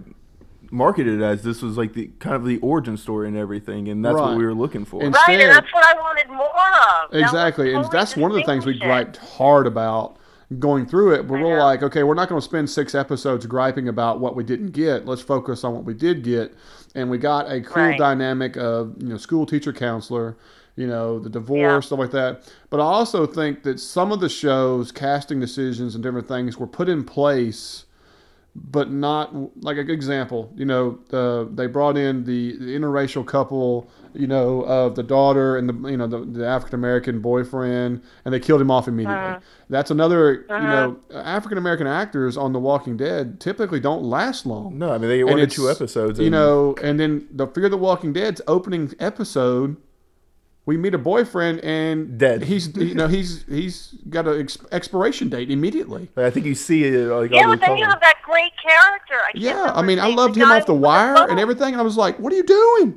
marketed as this was like the kind of the origin story and everything, and that's Right. what we were looking for. And- Right, and that's what I wanted more of. That was Exactly, and that's one of the things we distinguishing. griped hard about going through it. But we're like, okay, we're not going to spend six episodes griping about what we didn't get. Let's focus on what we did get, and we got a cool Right. dynamic of you know school teacher counselor, you know the divorce Yeah. stuff like that. But I also think that some of the shows casting decisions and different things were put in place but not like a good example. You know, uh, they brought in the, the interracial couple. You know, of the daughter and the you know the, the African American boyfriend, and they killed him off immediately. Uh-huh. That's another. You Uh-huh. know, African American actors on The Walking Dead typically don't last long. no, I mean they get one or two episodes. You know, and then the Fear the Walking Dead's opening episode, we meet a boyfriend and Dead. He's you know he's he's got an ex- expiration date immediately. I think you see it like Yeah, all the but then you have that great character. I can't Yeah, I mean, I loved him off the wire boat. and everything, and I was like, "What are you doing?"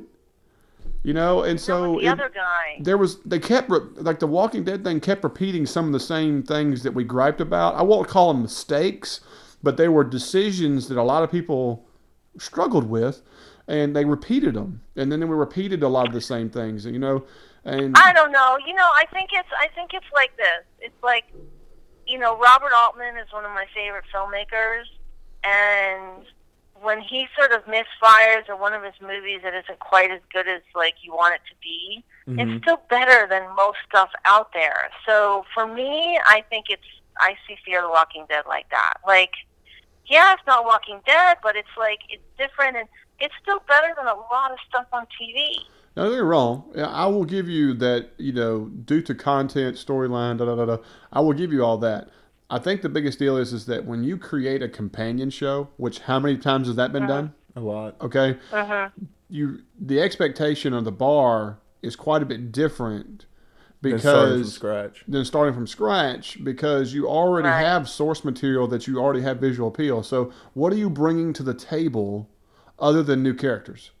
You know, and so the it- other guy. there was they kept re- like the Walking Dead thing kept repeating some of the same things that we griped about. I won't call them mistakes, but they were decisions that a lot of people struggled with, and they repeated them, and then we repeated a lot of the same things. And you know, and I don't know. You know, I think it's I think it's like this. It's like, you know, Robert Altman is one of my favorite filmmakers, and when he sort of misfires or one of his movies that isn't quite as good as like you want it to be, it's mm-hmm. still better than most stuff out there. So for me, I think it's I see Fear the Walking Dead like that. Like, yeah, it's not Walking Dead, but it's like it's different and it's still better than a lot of stuff on TV. No, they're wrong. I will give you that, you know, due to content, storyline, da da da da. I will give you all that. I think the biggest deal is is that when you create a companion show, which how many times has that been done? a lot. Okay, Uh-huh. you the expectation of the bar is quite a bit different Then starting from because scratch. than starting from scratch because you already Right. have source material that you already have visual appeal. So what are you bringing to the table other than new characters?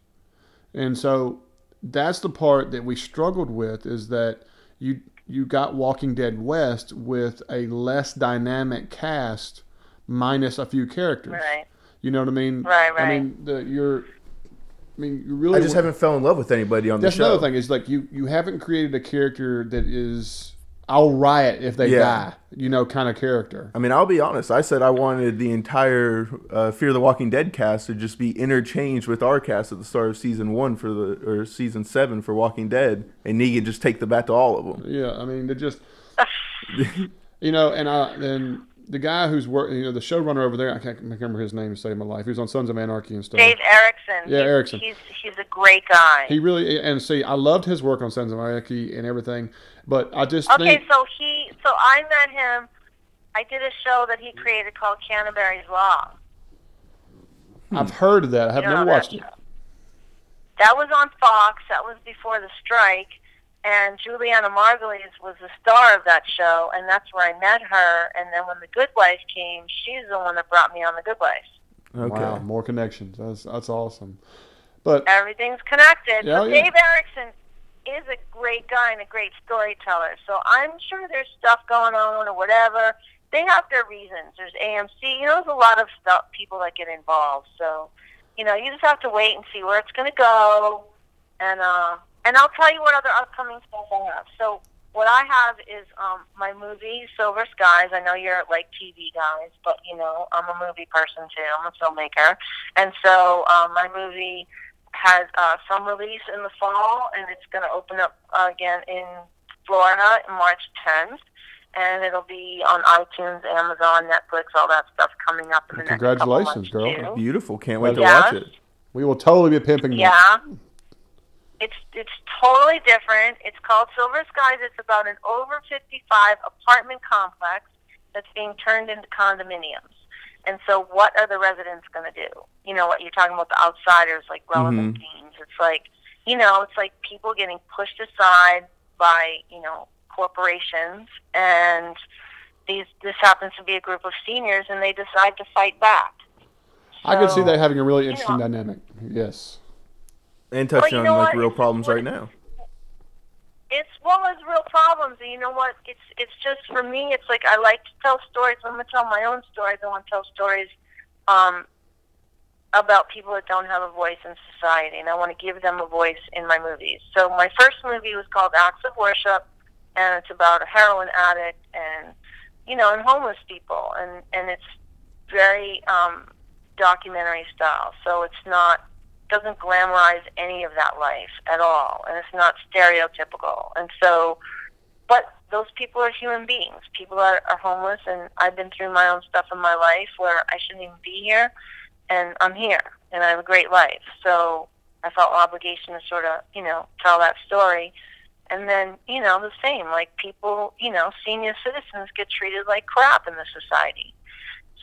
And so that's the part that we struggled with is that you you got Walking Dead West with a less dynamic cast minus a few characters. Right. You know what I mean? Right, I right. mean, the, you're. I mean, you really. I just haven't fell in love with anybody on the show. That's another thing is like you you haven't created a character that is I'll riot if they Yeah. die. You know, kind of character. I mean, I'll be honest. I said I wanted the entire uh, Fear of the Walking Dead cast to just be interchanged with our cast at the start of season one for the or season seven for Walking Dead, and Negan just take the bat to all of them. Yeah, I mean, they just. you know, and I and the guy who's working, you know, the showrunner over there. I can't remember his name to save my life. He was on Sons of Anarchy and stuff. Dave Erickson. Yeah, he's, Erickson. He's he's a great guy. He really and see, I loved his work on Sons of Anarchy and everything, but I just okay, think so he so I met him. I did a show that he created called Canterbury's Law. I've heard of that. I have You know never that watched it. That was on Fox. That was before the strike. And Julianna Margulies was the star of that show, and that's where I met her. And then when The Good Wife came, she's the one that brought me on The Good Wife. Okay. Wow, more connections. That's that's awesome. But Everything's connected. Yeah, but yeah. Dave Erickson is a great guy and a great storyteller. So I'm sure there's stuff going on or whatever. They have their reasons. There's AMC. You know, there's a lot of stuff people that get involved. So, you know, you just have to wait and see where it's going to go. And uh, and I'll tell you what other upcoming stuff I have. So what I have is um, my movie Silver Skies. I know you're like TV guys, but you know I'm a movie person too. I'm a filmmaker, and so um, my movie has uh, some release in the fall, and it's going to open up uh, again in Florida in March 10th. And it'll be on iTunes, Amazon, Netflix, all that stuff coming up in the next couple Congratulations, months, girl. too. Beautiful. Can't wait to watch it. We will totally be pimping that. Yeah. It's it's totally different. It's called Silver Skies. It's about an over 55 apartment complex that's being turned into condominiums. And so what are the residents going to do? You know what you're talking about the outsiders like mm-hmm. relevant themes. It's like, you know, it's like people getting pushed aside by, you know, corporations and these this happens to be a group of seniors and they decide to fight back. I could see that having a really you interesting know. dynamic. Yes. And touching you on like what? real problems right now. It's well, it's real problems, and you know what? It's it's just for me. It's like I like to tell stories. I'm gonna tell my own stories. I want to tell stories um, about people that don't have a voice in society, and I want to give them a voice in my movies. So my first movie was called Acts of Worship, and it's about a heroin addict and you know and homeless people, and and it's very um, documentary style. So it's not doesn't glamorize any of that life at all, and it's not stereotypical. And so, but those people are human beings. People are, are homeless, and I've been through my own stuff in my life where I shouldn't even be here, and I'm here, and I have a great life. So I felt obligation to sort of, you know, tell that story. And then, you know, the same, like people, you know, senior citizens get treated like crap in the society.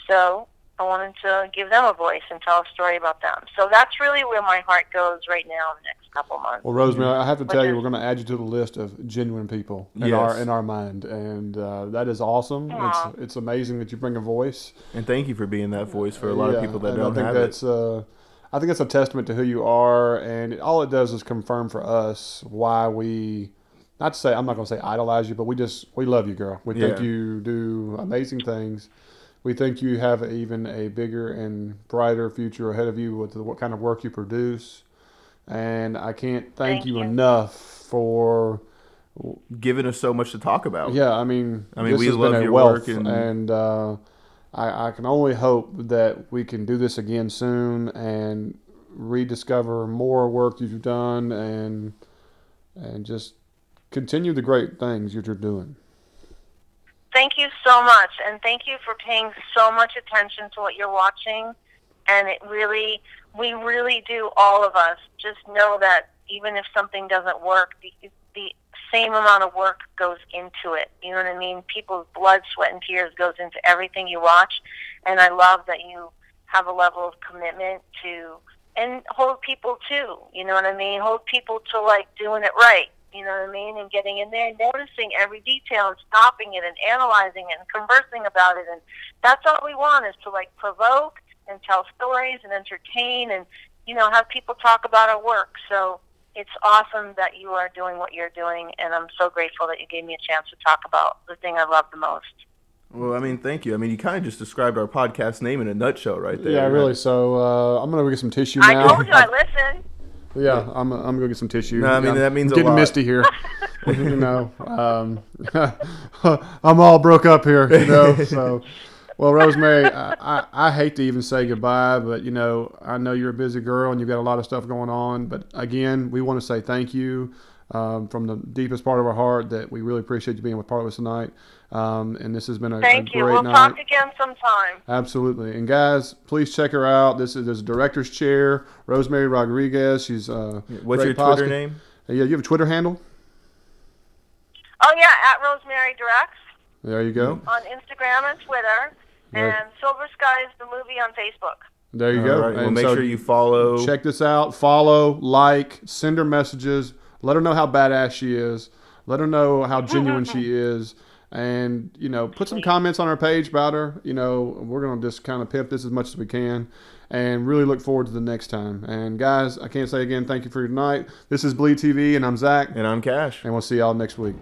So I wanted to give them a voice and tell a story about them. So that's really where my heart goes right now in the next couple months. Well, Rosemary, I have to tell you, we're going to add you to the list of genuine people in Yes. our in our mind, and uh, that is awesome. Aw. It's it's amazing that you bring a voice. And thank you for being that voice for a lot Yeah, of people that and don't I think have that's it. uh, I think that's a testament to who you are, and all it does is confirm for us why we. Not to say I'm not going to say idolize you, but we just we love you, girl. We think you do amazing things. We think you have even a bigger and brighter future ahead of you with the, what kind of work you produce. And I can't thank, Thank you, you. enough for Giving us so much to talk about. yeah, I mean, I mean, this we has love been a your wealth, work and- and uh, I, I can only hope that we can do this again soon and rediscover more work you've done and and just continue the great things that you're doing. Thank you so much, and thank you for paying so much attention to what you're watching. And it really, we really do, all of us, just know that even if something doesn't work, the, the same amount of work goes into it. You know what I mean? People's blood, sweat, and tears goes into everything you watch. And I love that you have a level of commitment to, and hold people too. You know what I mean? Hold people to like doing it right. You know what I mean? And getting in there and noticing every detail and stopping it and analyzing it and conversing about it. And that's all we want is to like provoke and tell stories and entertain and, you know, have people talk about our work. So it's awesome that you are doing what you're doing. And I'm so grateful that you gave me a chance to talk about the thing I love the most. Well, I mean, thank you. I mean, you kind of just described our podcast name in a nutshell right there. yeah, really. So uh, I'm gonna go get some tissue now. I now. told you I listen. Yeah, I'm, I'm gonna go get some tissue. No, I mean, I'm that means a getting lot. misty here. you know, um, I'm all broke up here. You know, so. Well, Rosemary, I, I, I hate to even say goodbye, but you know, I know you're a busy girl and you've got a lot of stuff going on. But again, we want to say thank you um, from the deepest part of our heart that we really appreciate you being with part of us tonight. Um, and this has been a, a Thank great you. We'll night. talk again sometime. Absolutely. And guys, please check her out. This is, this is director's chair, Rosemary Rodriguez. She's uh, What's great your Twitter podcast- name? Uh, Yeah, you have a Twitter handle. Oh, yeah, at Rosemary Directs There you go. on Instagram and Twitter. Right. And Silver Skies, the movie on Facebook. There you All go. right, Well, make so sure you follow. check this out. Follow, like, send her messages. Let her know how badass she is. Let her know how genuine she is. And you know, put some comments on our page about her. You know, we're gonna just kind of pimp this as much as we can, and really look forward to the next time. And guys, I can't say again, thank you for your night. This is Bleed TV, and I'm Zach, And I'm Cash. and we'll see y'all next week.